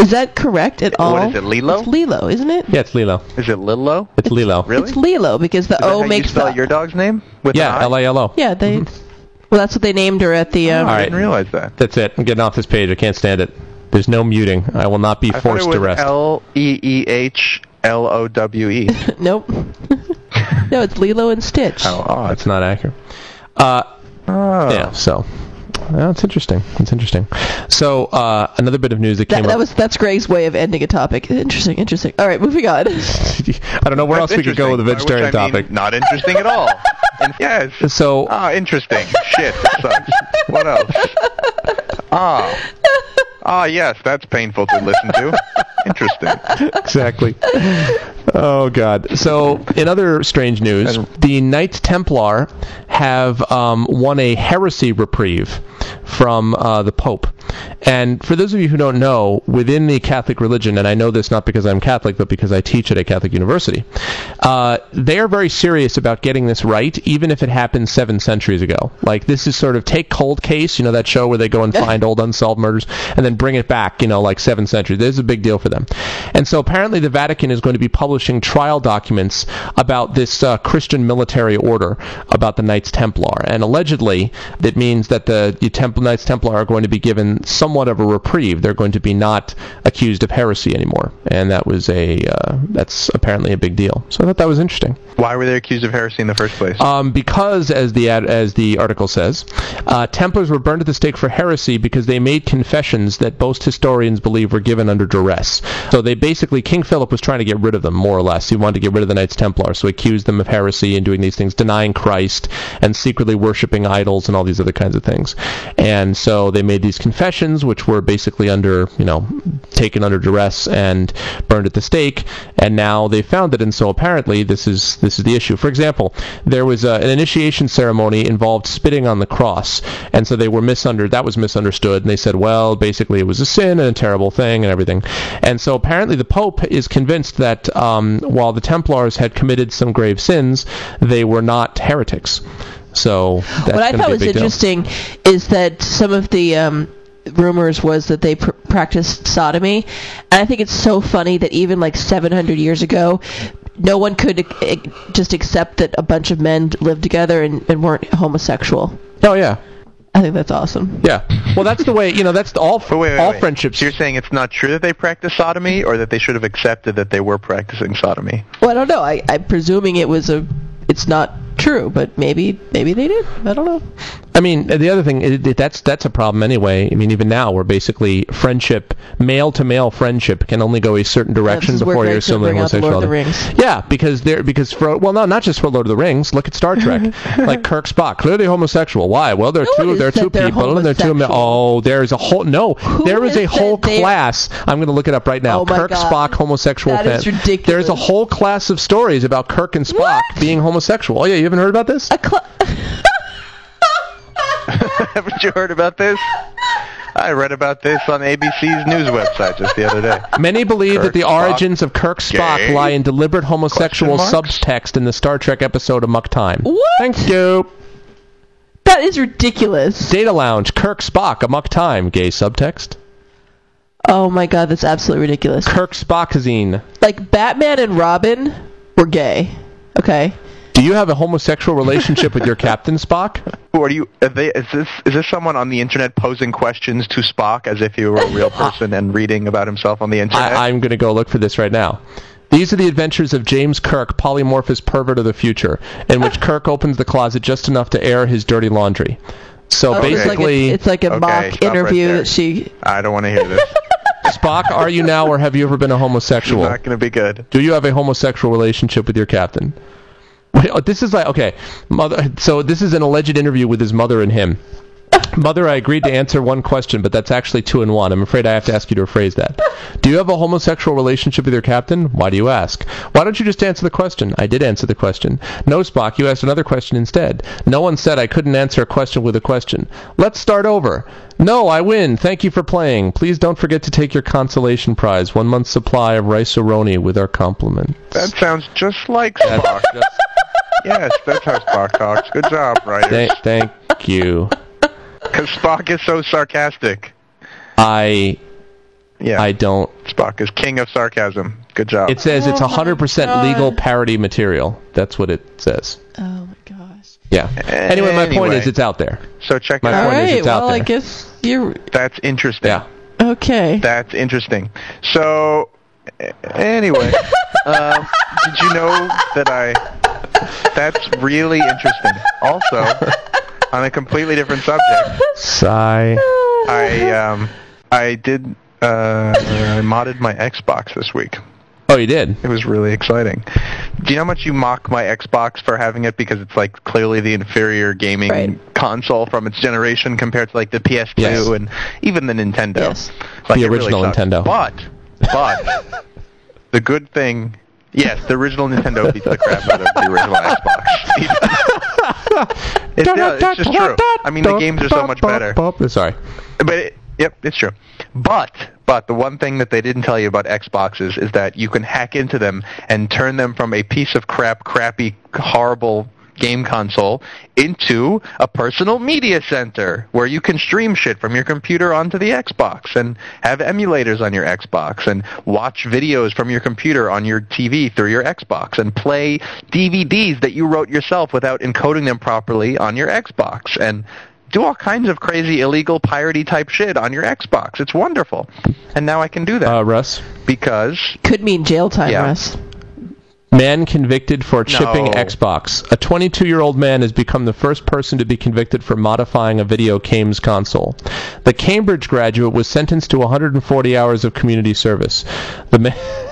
Is that correct at all? What is it, Lilo? It's Lilo, isn't it? yeah, it's Lilo. Is it Lilo? It's Lilo. Really? It's Lilo because the Is that O how makes you spell the your dog's name? With Yeah, an I? L A L O. yeah. They well, that's what they named her at the. Um, I didn't realize that. That's it. I'm getting off this page. I can't stand it. There's no muting. I will not be I thought forced it was to rest. L E E H L O W E. Nope. no, it's Lilo and Stitch. How odd. That's not accurate. Uh, Oh. yeah. So. Well, it's interesting. That's interesting. So, uh, another bit of news that That, came that up. was that's Greg's way of ending a topic. Interesting, interesting. All right, moving on. I don't know where That's else we could go with a vegetarian which I mean topic. Not interesting at all. And, yes. So, Ah, interesting. Shit, sucks. What else? Ah. Ah, yes, that's painful to listen to. Interesting. exactly. Oh God. So, in other strange news, the Knights Templar have um, won a heresy reprieve from uh, the Pope. And for those of you who don't know, within the Catholic religion, and I know this not because I'm Catholic, but because I teach at a Catholic university, uh, they are very serious about getting this right, even if it happened seven centuries ago. Like this is sort of take cold case, you know that show where they go and find old unsolved murders and then bring it back, you know, like seven centuries. This is a big deal for them. And so apparently the Vatican is going to be publishing trial documents about this uh, Christian military order about the Knights Templar, and allegedly that means that the, the Knights Templar are going to be given somewhat of a reprieve. They're going to be not accused of heresy anymore, and that was a uh, that's apparently a big deal. So I thought that was interesting. Why were they accused of heresy in the first place? Um, because, as the ad, as the article says, uh, Templars were burned at the stake for heresy because they made confessions that most historians believe were given under duress. So they basically, King Philip was trying to get rid of them, more or less. He wanted to get rid of the Knights Templar, so he accused them of heresy and doing these things, denying Christ and secretly worshiping idols and all these other kinds of things. And so they made these confessions, which were basically under, you know, taken under duress and burned at the stake. And now they found it, and so apparently this is this is the issue. For example, there was uh, an initiation ceremony involved spitting on the cross, and so they were misunder that was misunderstood, and they said, well, basically it was a sin and a terrible thing and everything. And so apparently the Pope is convinced that um, while the Templars had committed some grave sins, they were not heretics. So that's what I thought be a was big deal. interesting is that some of the um, rumors was that they pr- practiced sodomy, and I think it's so funny that even like 700 years ago, no one could uh, just accept that a bunch of men lived together and, and weren't homosexual. Oh yeah, I think that's awesome. yeah. Well, that's the way. You know, that's the, all But wait, wait, all wait. friendships. So you're saying it's not true that they practice sodomy, or that they should have accepted that they were practicing sodomy? Well, I don't know. I, I'm presuming it was a. It's not true, but maybe maybe they did. I don't know. I mean, the other thing it, it, that's that's a problem anyway. I mean, even now, where basically friendship, male to male friendship, can only go a certain direction is where before you're assuming bring out the Lord of the homosexuality. Yeah, because they're because for well, no, not just for Lord of the Rings. Look at Star Trek, like Kirk Spock, clearly homosexual. Why? Well, they're No two. has They're two people, and they're two. Oh, there's a whole no. there is has a whole class. I'm going to look it up right now. Oh Kirk God. Spock homosexual. That is fan. ridiculous. There's a whole class of stories about Kirk and Spock What? being homosexual. Oh yeah, you haven't heard about this? Haven't you heard about this? I read about this on ABC's news website just the other day. Many believe that Kirk the Spock origins of Kirk Spock gay? lie in deliberate homosexual subtext in the Star Trek episode Amok Time. What? Thank you. that is ridiculous. Data Lounge, Kirk Spock, Amok Time, gay subtext. Oh my god, that's absolutely ridiculous. Kirk Spockazine. Like Batman and Robin were gay. Okay. Do you have a homosexual relationship with your Captain Spock? Who are you? Are they, is this is this someone on the internet posing questions to Spock as if he were a real person and reading about himself on the internet? I, I'm going to go look for this right now. These are the adventures of James Kirk, polymorphous pervert of the future, in which Kirk opens the closet just enough to air his dirty laundry. So Oh, it's like basically, a, it's like a Okay, mock stop right interview that she. I don't want to hear this. Spock, are you now or have you ever been a It's homosexual? not going to be good. Do you have a homosexual relationship with your captain? Oh, this is like okay, mother. So this is an alleged interview with his mother and him. Mother, I agreed to answer one question, but that's actually two in one. I'm afraid I have to ask you to rephrase that. Do you have a homosexual relationship with your captain? Why do you ask? Why don't you just answer the question? I did answer the question. No, Spock, you asked another question instead. No one said I couldn't answer a question with a question. Let's start over. No, I win. Thank you for playing. Please don't forget to take your consolation prize, one month's supply of Rice-A-Roni with our compliments. That sounds just like Spock. Yes, that's how Spock talks. Good job, writers. Thank, thank you. Because Spock is so sarcastic. I Yeah, I don't. Spock is king of sarcasm. Good job. It says it's Oh my 100% God. legal parody material. That's what it says. Oh my gosh. Yeah. Anyway, my point Anyway. is it's out there. so check My it All out. point is right. it's out Well, I there. guess you're That's interesting. Yeah. okay. That's interesting. So, a- anyway, um, did you know that I? That's really interesting. Also, on a completely different subject, Sigh. I um, I did uh, I modded my Xbox this week. Oh, you did? It was really exciting. Do you know how much you mock my Xbox for having it because it's like clearly the inferior gaming Right. console from its generation compared to like the PS2 Yes. and even the Nintendo. Yes. Like, The it really original. Nintendo. But but the good thing Yes, the original Nintendo beats the crap out of the original Xbox. it's, yeah, it's just true. I mean, the games are so much better. Sorry. But it, yep, it's true. But but the one thing that they didn't tell you about Xboxes is that you can hack into them and turn them from a piece of crap, crappy, horrible game console into a personal media center where you can stream shit from your computer onto the Xbox and have emulators on your Xbox and watch videos from your computer on your TV through your Xbox and play DVDs that you wrote yourself without encoding them properly on your Xbox and do all kinds of crazy illegal piratey type shit on your Xbox. It's wonderful. And now I can do that Uh, Russ, because Could mean jail time, Yeah. Russ. Man convicted for chipping No. Xbox. A 22-year-old man has become the first person to be convicted for modifying a video games console. The Cambridge graduate was sentenced to 140 hours of community service. The ma-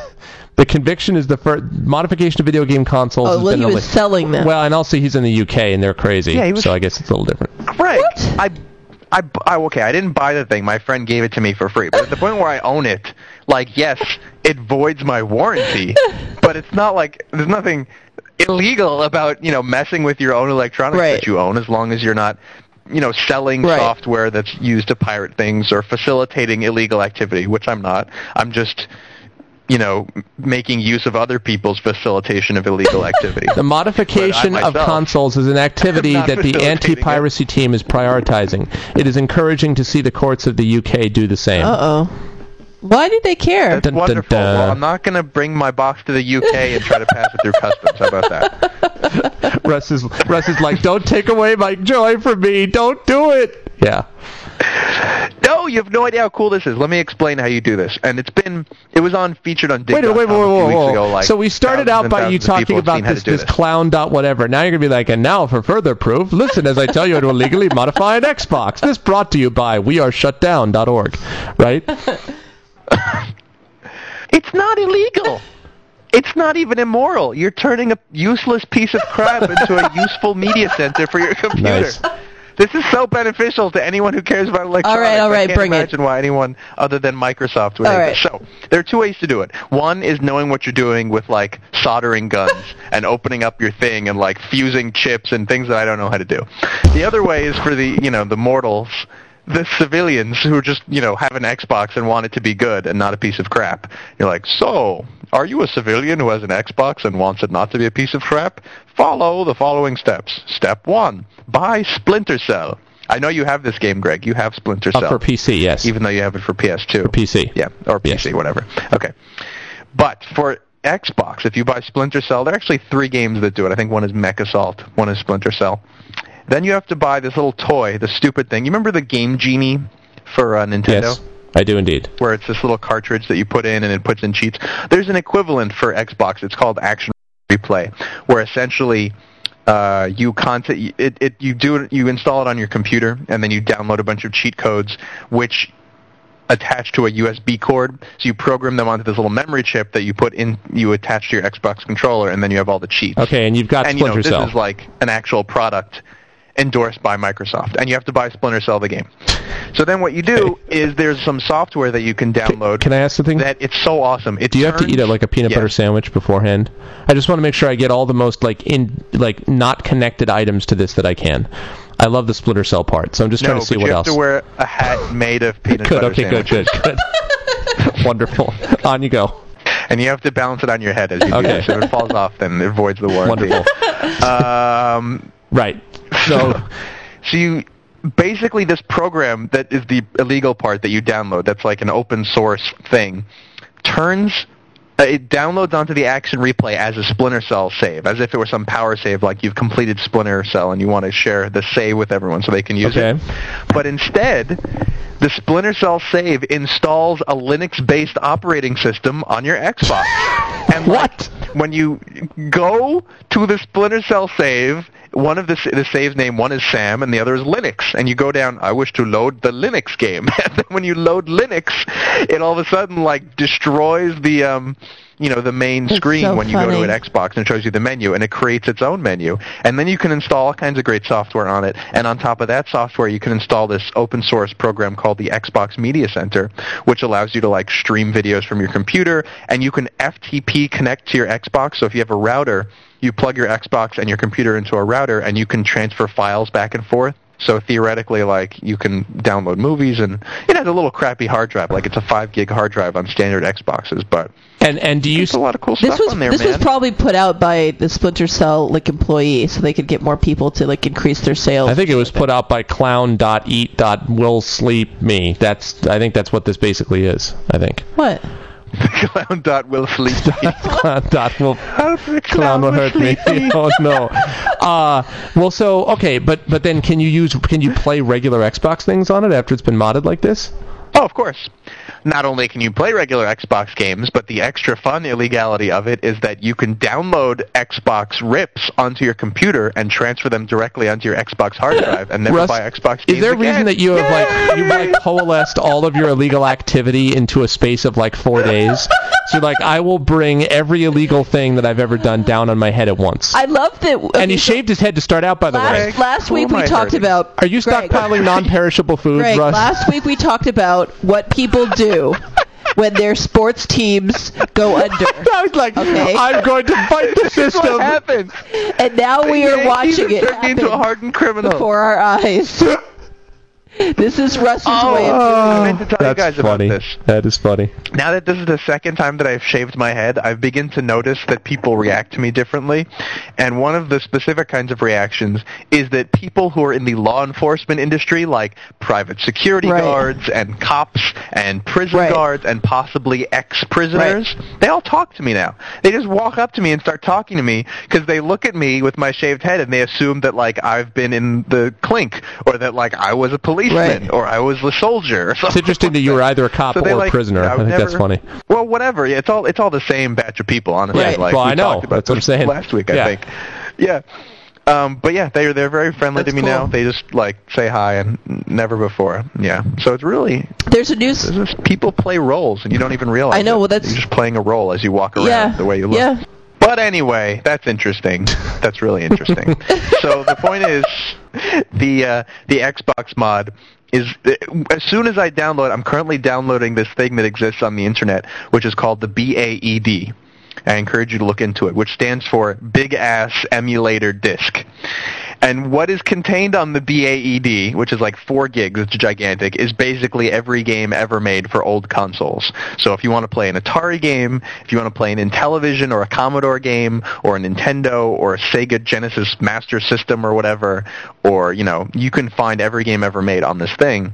The conviction is the first modification of video game consoles. Oh, well, been he was li- selling them. Well, and also he's in the UK and they're crazy, Yeah, he was- so I guess it's a little different. Greg, I, I, I, okay, I didn't buy the thing. My friend gave it to me for free. But at the point where I own it, like, yes, it voids my warranty, but it's not like there's nothing illegal about you know messing with your own electronics Right. that you own, as long as you're not. You know, selling Right. software that's used to pirate things or facilitating illegal activity, which I'm not. I'm just, you know, making use of other people's facilitation of illegal activity. The modification of consoles is an activity that the anti-piracy team is prioritizing. It is encouraging to see the courts of the UK do the same. Uh oh. Why do they care? That's Dun, dun, wonderful. dun. Well, I'm not going to bring my box to the UK and try to pass it through customs. How about that? Russ is Russ is like, don't take away my joy from me. Don't do it. Yeah. No, you have no idea how cool this is. Let me explain how you do this. And it's been, it was on featured on Digg. Wait, wait, wait, wait, a few wait, wait. ago, like, so we started out by you thousands of people talking about seen this this clown dot whatever. Now you're gonna be like, and now for further proof, listen as I tell you how to illegally modify an Xbox. This brought to you by weareshutdown.org, right? It's not illegal. It's not even immoral. You're turning a useless piece of crap into a useful media center for your computer. Nice. This is so beneficial to anyone who cares about electronics. right, all I right, can't bring it. imagine why anyone other than Microsoft would All hate this. So there are two ways to do it. One is knowing what you're doing with like soldering guns and opening up your thing and like fusing chips and things that I don't know how to do. The other way is for the you know the mortals, the civilians who just you know have an Xbox and want it to be good and not a piece of crap. You're like, so are you a civilian who has an Xbox and wants it not to be a piece of crap? Follow the following steps. Step one: buy Splinter Cell. I know you have this game, Greg. You have Splinter Uh, Cell, for PC, yes. even though you have it for PS2. for PC. Yeah, or PC, Yes. whatever. Okay. But for Xbox, if you buy Splinter Cell, there are actually three games that do it. I think one is MechAssault, one is Splinter Cell. Then you have to buy this little toy, the stupid thing. You remember the Game Genie for uh, Nintendo? Yes, I do indeed. Where it's this little cartridge that you put in and it puts in cheats. There's an equivalent for Xbox. It's called Action Replay, where essentially uh, you content it, it you do it you install it on your computer and then you download a bunch of cheat codes which attach to a USB cord. So you program them onto this little memory chip that you put in you attach to your Xbox controller and then you have all the cheats. Okay, and you've got And you know Splinter this Cell. is like an actual product endorsed by Microsoft and you have to buy Splinter Cell the game. So then what you do is there's some software that you can download Can I ask something? that it's so awesome. It Do you have to eat it like a peanut Yes. butter sandwich beforehand? I just want to make sure I get all the most like in like not connected items to this that I can. I love the Splinter Cell part, so I'm just No, trying to see what you have else. to wear a hat made of peanut good. butter Okay. Good. sandwiches. Good. Good. Wonderful. On you go. and you have to balance it on your head as you do Okay. this. If it falls off, then it voids the warranty. Wonderful. Um, Right. So so you basically this program that is the illegal part that you download. That's like an open source thing. Turns uh, it downloads onto the action replay as a Splinter Cell save, as if it were some power save, like you've completed Splinter Cell and you want to share the save with everyone so they can use Okay. it. But instead, the Splinter Cell save installs a Linux-based operating system on your Xbox. And like, What? when you go to the Splinter Cell save, one of the the save name one is Sam and the other is Linux, and you go down. I wish to load the Linux game, and then when you load Linux, it all of a sudden like destroys the um you know the main That's screen so when you go to an Xbox and it shows you the menu, and it creates its own menu, and then you can install all kinds of great software on it, and on top of that software, you can install this open source program called the Xbox Media Center, which allows you to like stream videos from your computer, and you can FTP connect to your Xbox. So if you have a router, you plug your Xbox and your computer into a router, and you can transfer files back and forth. So theoretically, like you can download movies, and it has a little crappy hard drive, like it's a five gig hard drive on standard Xboxes, but and and do you there's a lot of cool This stuff was on there, this man. was probably put out by the Splinter Cell like employee, so they could get more people to like increase their sales. I think it was put out by clown.eat.willsleep.me. That's I think that's what this basically is. I think. what? Clown dot will sleep. clown dot will How the clown will hurt me. oh no. Uh, well, so okay, but but then can you use can you play regular Xbox things on it after it's been modded like this? Oh, of course. Not only can you play regular Xbox games, but the extra fun illegality of it is that you can download Xbox rips onto your computer and transfer them directly onto your Xbox hard drive and never Russ, buy Xbox games Is there a again. reason that you have like you like coalesced all of your illegal activity into a space of like four days? So you're like, I will bring every illegal thing that I've ever done down on my head at once. I love that. and he shaved his head to start out, by the way. last, last Who week am we I talked hurting? about. Are you Greg, stockpiling non-perishable food, Greg, Russ? last week we talked about what people do when their sports teams go under, I was like, Okay. I'm going to fight the what system. happens? and now we are Yankees watching it turned into a happen hardened criminal. before our eyes. This is Russ's oh. way of oh. doing I meant to tell you That's guys about funny. this. That is funny. Now that this is the second time that I've shaved my head, I've begun to notice that people react to me differently. And one of the specific kinds of reactions is that people who are in the law enforcement industry, like private security Right. guards and cops and prison Right. guards and possibly ex-prisoners, they all talk to me now. They just walk up to me and start talking to me because they look at me with my shaved head and they assume that like I've been in the clink or that like I was a policeman Right. or I was a soldier. Or It's something interesting that you were either a cop so they or a like, prisoner. I I would think that's funny. Well, whatever. Yeah, it's all it's all the same batch of people, honestly. Right. Like Well, we I know. talked about That's what I'm saying. Last week, I think. Yeah. Um, but yeah, they're they're very friendly That's to me now. They just like say hi and never before. Yeah. So it's really There's a news. it's people play roles and you don't even realize. I know, it. well, that's- You're just playing a role as you walk around Yeah. the way you look. Yeah. But anyway, that's interesting. That's really interesting. so the point is, the uh, the Xbox mod is as soon as I download, I'm currently downloading this thing that exists on the internet, which is called the BAED. I encourage you to look into it, which stands for Big Ass Emulator Disk. And what is contained on the BAED, which is like four gigs, it's gigantic, is basically every game ever made for old consoles. So if you want to play an Atari game, if you want to play an Intellivision or a Commodore game, or a Nintendo or a Sega Genesis Master System or whatever, or you know, you can find every game ever made on this thing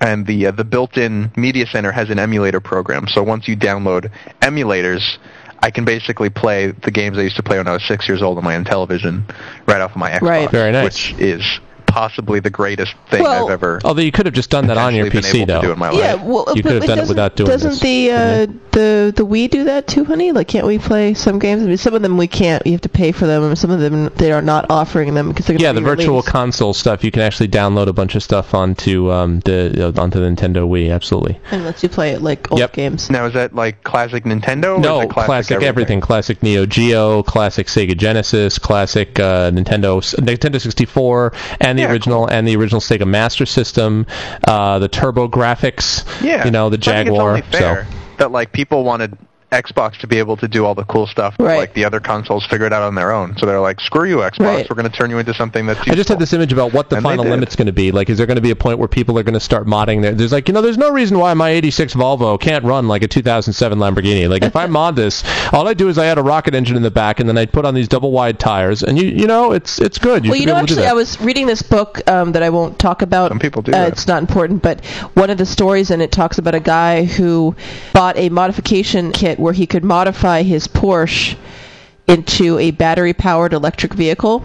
and the uh, the built-in media center has an emulator program. So once you download emulators, I can basically play the games I used to play when I was six years old on my own television right off of my Xbox, Right. Very nice. which is possibly the greatest thing Well- I've ever Although you could have just done that on your PC able do though. in my Yeah, well, You but could have done it doesn't- without doing Doesn't this, the uh, the the Wii do that too, honey? Like, can't we play some games? I mean, some of them we can't. You have to pay for them, and some of them they are not offering them because they're Yeah, gonna the virtual console stuff. You can actually download a bunch of stuff onto um, the uh, onto the Nintendo Wii. Absolutely. and lets you play it like old Yep. games. Now is that like classic Nintendo? Or No, is it classic, classic everything. Classic Neo Geo, classic Sega Genesis, classic uh, Nintendo Nintendo 64, and the Yeah, original and the original Sega Master System, uh, the TurboGrafx. Yeah, you know the Jaguar. Only fair that like people wanted Xbox to be able to do all the cool stuff Right. like the other consoles figured out on their own. So they're like, screw you, Xbox. Right. We're going to turn you into something that's. I just had this image about what the And they final did. limit's going to be. Like, is there going to be a point where people are going to start modding their? There's like, you know, there's no reason why my '86 Volvo can't run like a 2007 Lamborghini. Like, if I mod this, all I do is I add a rocket engine in the back, and then I put on these double wide tires, and you, you know, it's it's good. You well, you know, able to do actually. I was reading this book um, that I won't talk about. Some people do Uh, that. it's not important, but one of the stories in it talks about a guy who bought a modification kit where he could modify his Porsche into a battery-powered electric vehicle.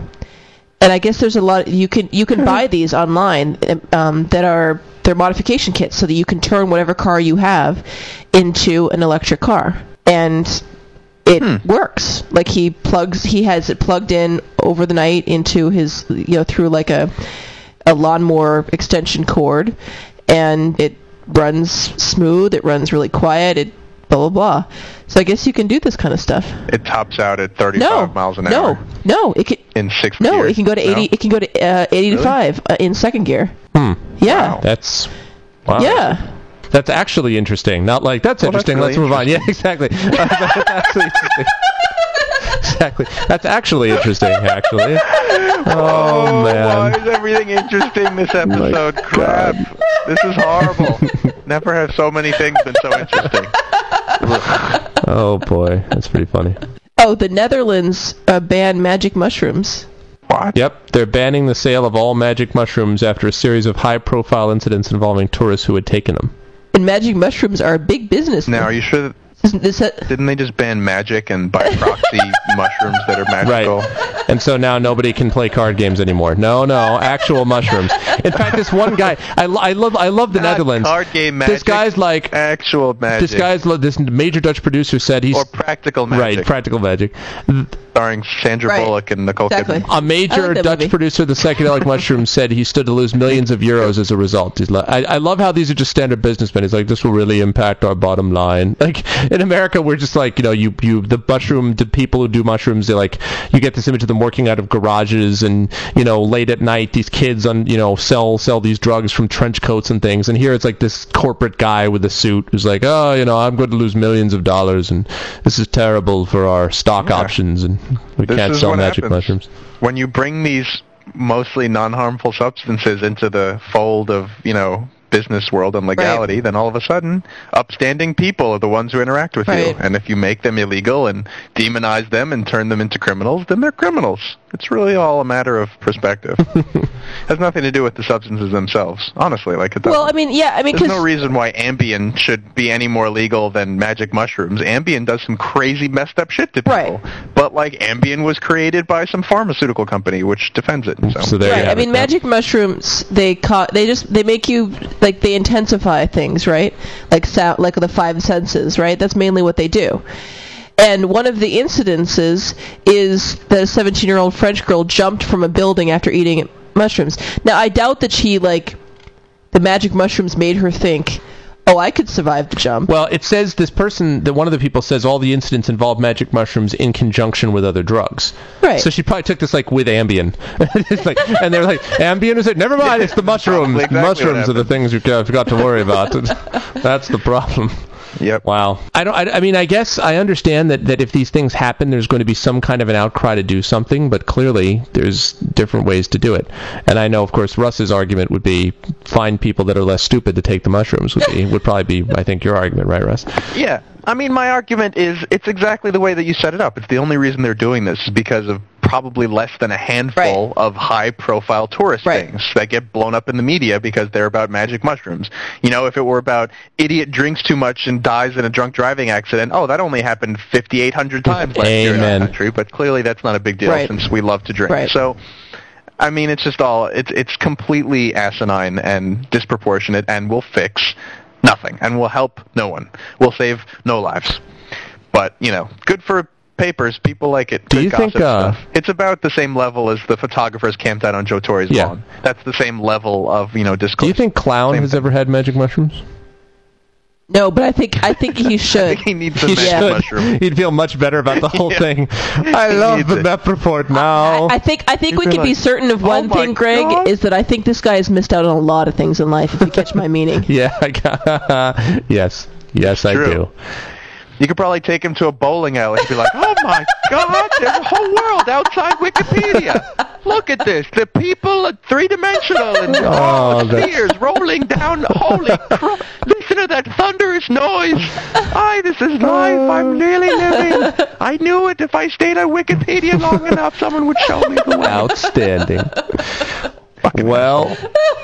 And I guess there's a lot you can you can buy these online um, that are they're modification kits so that you can turn whatever car you have into an electric car. And it works. Like he plugs, he has it plugged in over the night into his, you know, through like a a lawnmower extension cord, and it runs smooth. It runs really quiet. It blah blah blah. So I guess you can do this kind of stuff. it tops out at 35 No, miles an no, hour no. It can in sixth no. gear. It can go to No? eighty. It can go to uh, eighty to five uh, in second gear. Hmm. Yeah, Wow. That's wow. yeah. That's actually interesting. Not like that's Well, that's interesting. Let's really move on. Yeah, exactly. that's actually interesting. Exactly. That's actually interesting. Actually. Oh, Why man. is everything interesting this episode? Crap. This is horrible. Never have so many things been so interesting. Oh boy, that's pretty funny. Oh, the Netherlands uh, banned magic mushrooms. What? Yep, they're banning the sale of all magic mushrooms after a series of high-profile incidents involving tourists who had taken them. And magic mushrooms are a big business. Now, are you sure that Isn't this a- didn't they just ban magic and by proxy mushrooms that are magical? Right. And so now nobody can play card games anymore. No, no, actual mushrooms. In fact, this one guy, I, I love, I love the Not Netherlands. Card game magic. This guy's like, actual magic. this guy's lo- this major Dutch producer said he's or practical magic. right, practical magic. Starring Sandra Right. Bullock and Nicole Exactly. Kidman. A major like Dutch movie. producer of the psychedelic mushroom said he stood to lose millions of euros as a result. He's like, I, I love how these are just standard businessmen. He's like, this will really impact our bottom line. Like in America, we're just like, you know, you you the mushroom, the people who do mushrooms, they like, you get this image of them working out of garages and you know late at night, these kids on you know sell sell these drugs from trench coats and things. And here it's like this corporate guy with a suit who's like, oh, you know, I'm going to lose millions of dollars and this is terrible for our stock Yeah. options and we This can't sell magic happens. mushrooms. When you bring these mostly non-harmful substances into the fold of, you know, business world and legality, then all of a sudden, upstanding people are the ones who interact with you. And if you make them illegal and demonize them and turn them into criminals, then they're criminals. It's really all a matter of perspective. Has nothing to do with the substances themselves, honestly. Like it doesn't. well, I mean, yeah, I mean, There's no reason why Ambien should be any more legal than magic mushrooms. Ambien does some crazy messed up shit to people. Right. But like Ambien was created by some pharmaceutical company which defends it. So, So there you right. I mean, it. magic mushrooms they ca- they just they make you like they intensify things, right? Like sound, like the five senses, right? That's mainly what they do. And one of the incidences is that a 17-year-old French girl jumped from a building after eating mushrooms. Now, I doubt that she like the magic mushrooms made her think, "Oh, I could survive the jump." Well, it says this person, that one of the people says all the incidents involve magic mushrooms in conjunction with other drugs. Right. So she probably took this like with Ambien. like, and they're like, Ambien is it? Never mind, it's the mushrooms. Exactly mushrooms are the things you've got, you've got to worry about. That's the problem. Yep. Wow. I don't. I, I mean, I guess I understand that, that if these things happen, there's going to be some kind of an outcry to do something. But clearly, there's different ways to do it. And I know, of course, Russ's argument would be find people that are less stupid to take the mushrooms. Would be would probably be, I think, your argument, right, Russ? Yeah. I mean, my argument is it's exactly the way that you set it up. It's the only reason they're doing this is because of probably less than a handful Right. of high-profile tourist Right. things that get blown up in the media because they're about magic mushrooms. You know, if it were about idiot drinks too much and dies in a drunk driving accident, oh, that only happened 5,800 times last year in Amen. our country. But clearly, that's not a big deal Right. since we love to drink. Right. So. I mean, it's just all it's it's completely asinine and disproportionate, and will fix nothing, and will help no one. Will save no lives. But you know, good for papers. People like it. Do Good you think, uh, stuff. It's about the same level as the photographers camped out on Joe Torre's Yeah. lawn. That's the same level of you know Do you think Clown Same has thing. ever had magic mushrooms? No, but I think I think he I should. think he needs a He magic should. mushroom. He'd feel much better about the whole Yeah. thing. I He love the it. Mep report now. I think I think You'd we be can be certain of "Oh one my thing, Greg, God." is that I think this guy has missed out on a lot of things in life. If you catch my meaning. yeah. I got, yes. Yes, I True. do. You could probably take him to a bowling alley and be like, "Oh my God, there's a whole world outside Wikipedia. Look at this. The people are three dimensional and Oh, spheres rolling down. Holy crap! Listen to that thunderous noise. Aye, this is life. I'm really living. I knew it. If I stayed on Wikipedia long enough, someone would show me the way. Outstanding. Well,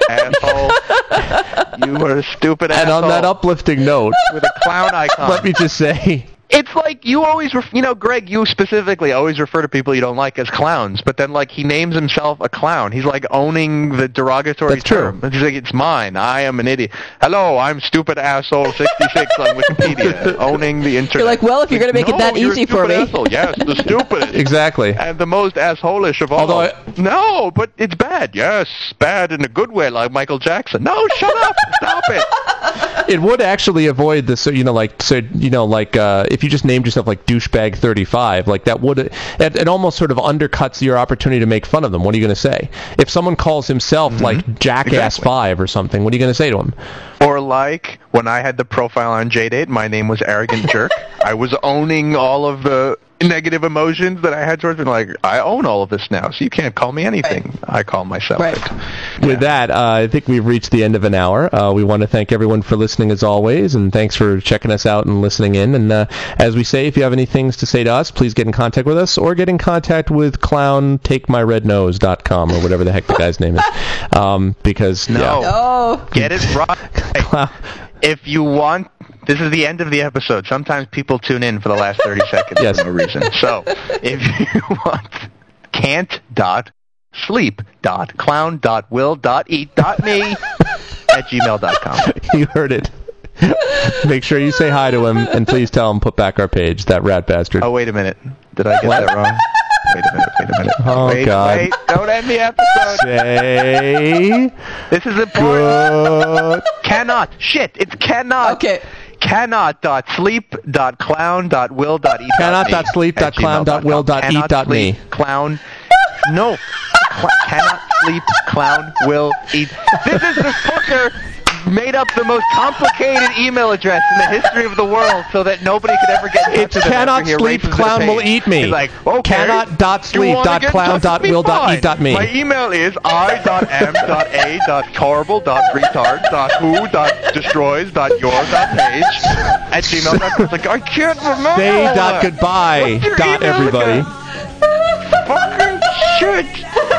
Asshole. You were a stupid and asshole. on that uplifting note, with a clown icon. let me just say, It's like you always, ref- you know, Greg, you specifically always refer to people you don't like as clowns, but then like he names himself a clown. He's like owning the derogatory That's true. term. He's like, it's mine. I am an idiot. Hello, I'm stupid asshole 66 on Wikipedia, owning the internet. You're like, well, if you're gonna make it that easy for me. Asshole. Yes, the stupidest. exactly. And the most assholish of all. Although I- no, but it's bad. Yes, bad in a good way, like Michael Jackson. No, shut up. Stop it. It would actually avoid the so you know like so you know like uh, if you just named yourself like douchebag 35 like that would it, it almost sort of undercuts your opportunity to make fun of them. What are you going to say if someone calls himself mm-hmm. like Jackass Exactly. Five or something? What are you going to say to him? Or like when I had the profile on JDate, my name was Arrogant Jerk. I was owning all of the negative emotions that I had towards me. Like I own all of this now, so you can't call me anything. I call myself. Right. it. With that, uh, I think we've reached the end of an hour. Uh, we want to thank everyone for listening as always, and thanks for checking us out and listening in. And uh, as we say, if you have any things to say to us, please get in contact with us or get in contact with clowntakemyrednose.com or whatever the heck the guy's name is. Um, because No. yeah. Oh, Get it right. If you want, this is the end of the episode. Sometimes people tune in for the last 30 seconds Yes. for no reason. So if you want, can't dot sleep dot clown dot will dot eat dot me at gmail dot com. you heard it. Make sure you say hi to him, and please tell him put back our page. That rat bastard. Oh, wait a minute. Did I get that wrong? Wait a minute, wait a minute. Oh, wait, God. Wait, don't end the episode. Say This is important. good. Cannot. Shit, it's cannot. okay. Cannot dot sleep dot clown dot will dot eat Cannot me dot sleep dot clown dot will dot eat dot me. Clown. No. Cl- cannot sleep clown will eat. This is the fucker made up the most complicated email address in the history of the world so that nobody could ever get in touch with cannot he sleep clown will eat me. He's like, okay. Cannot dot sleep dot clown dot will dot eat dot me. My email is i dot m dot a dot horrible dot retard dot who dot destroys dot your dot page at gmail dot. It's like I can't remember. Say dot goodbye dot everybody. Fucking shit.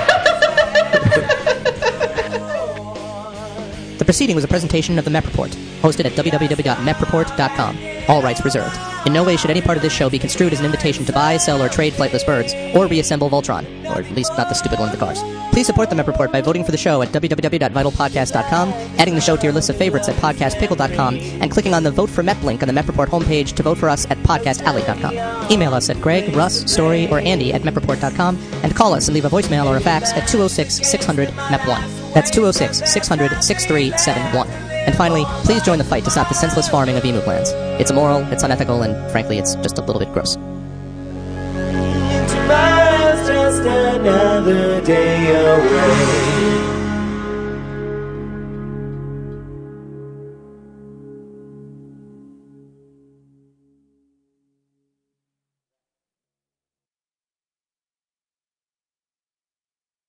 The proceeding was a presentation of the MEP Report, hosted at www.mepreport.com. All rights reserved. In no way should any part of this show be construed as an invitation to buy, sell, or trade flightless birds, or reassemble Voltron, or at least not the stupid one of the cars. Please support the MEP Report by voting for the show at www.vitalpodcast.com, adding the show to your list of favorites at podcastpickle.com, and clicking on the Vote for MEP link on the MEP Report homepage to vote for us at podcastalley.com. Email us at Greg, Russ, Story, or Andy at mepreport.com, and call us and leave a voicemail or a fax at 206 600 MEP1. That's 206 600 6371. And finally, please join the fight to stop the senseless farming of emu glands. It's immoral, it's unethical, and frankly, it's just a little bit gross. Tomorrow's just another day away.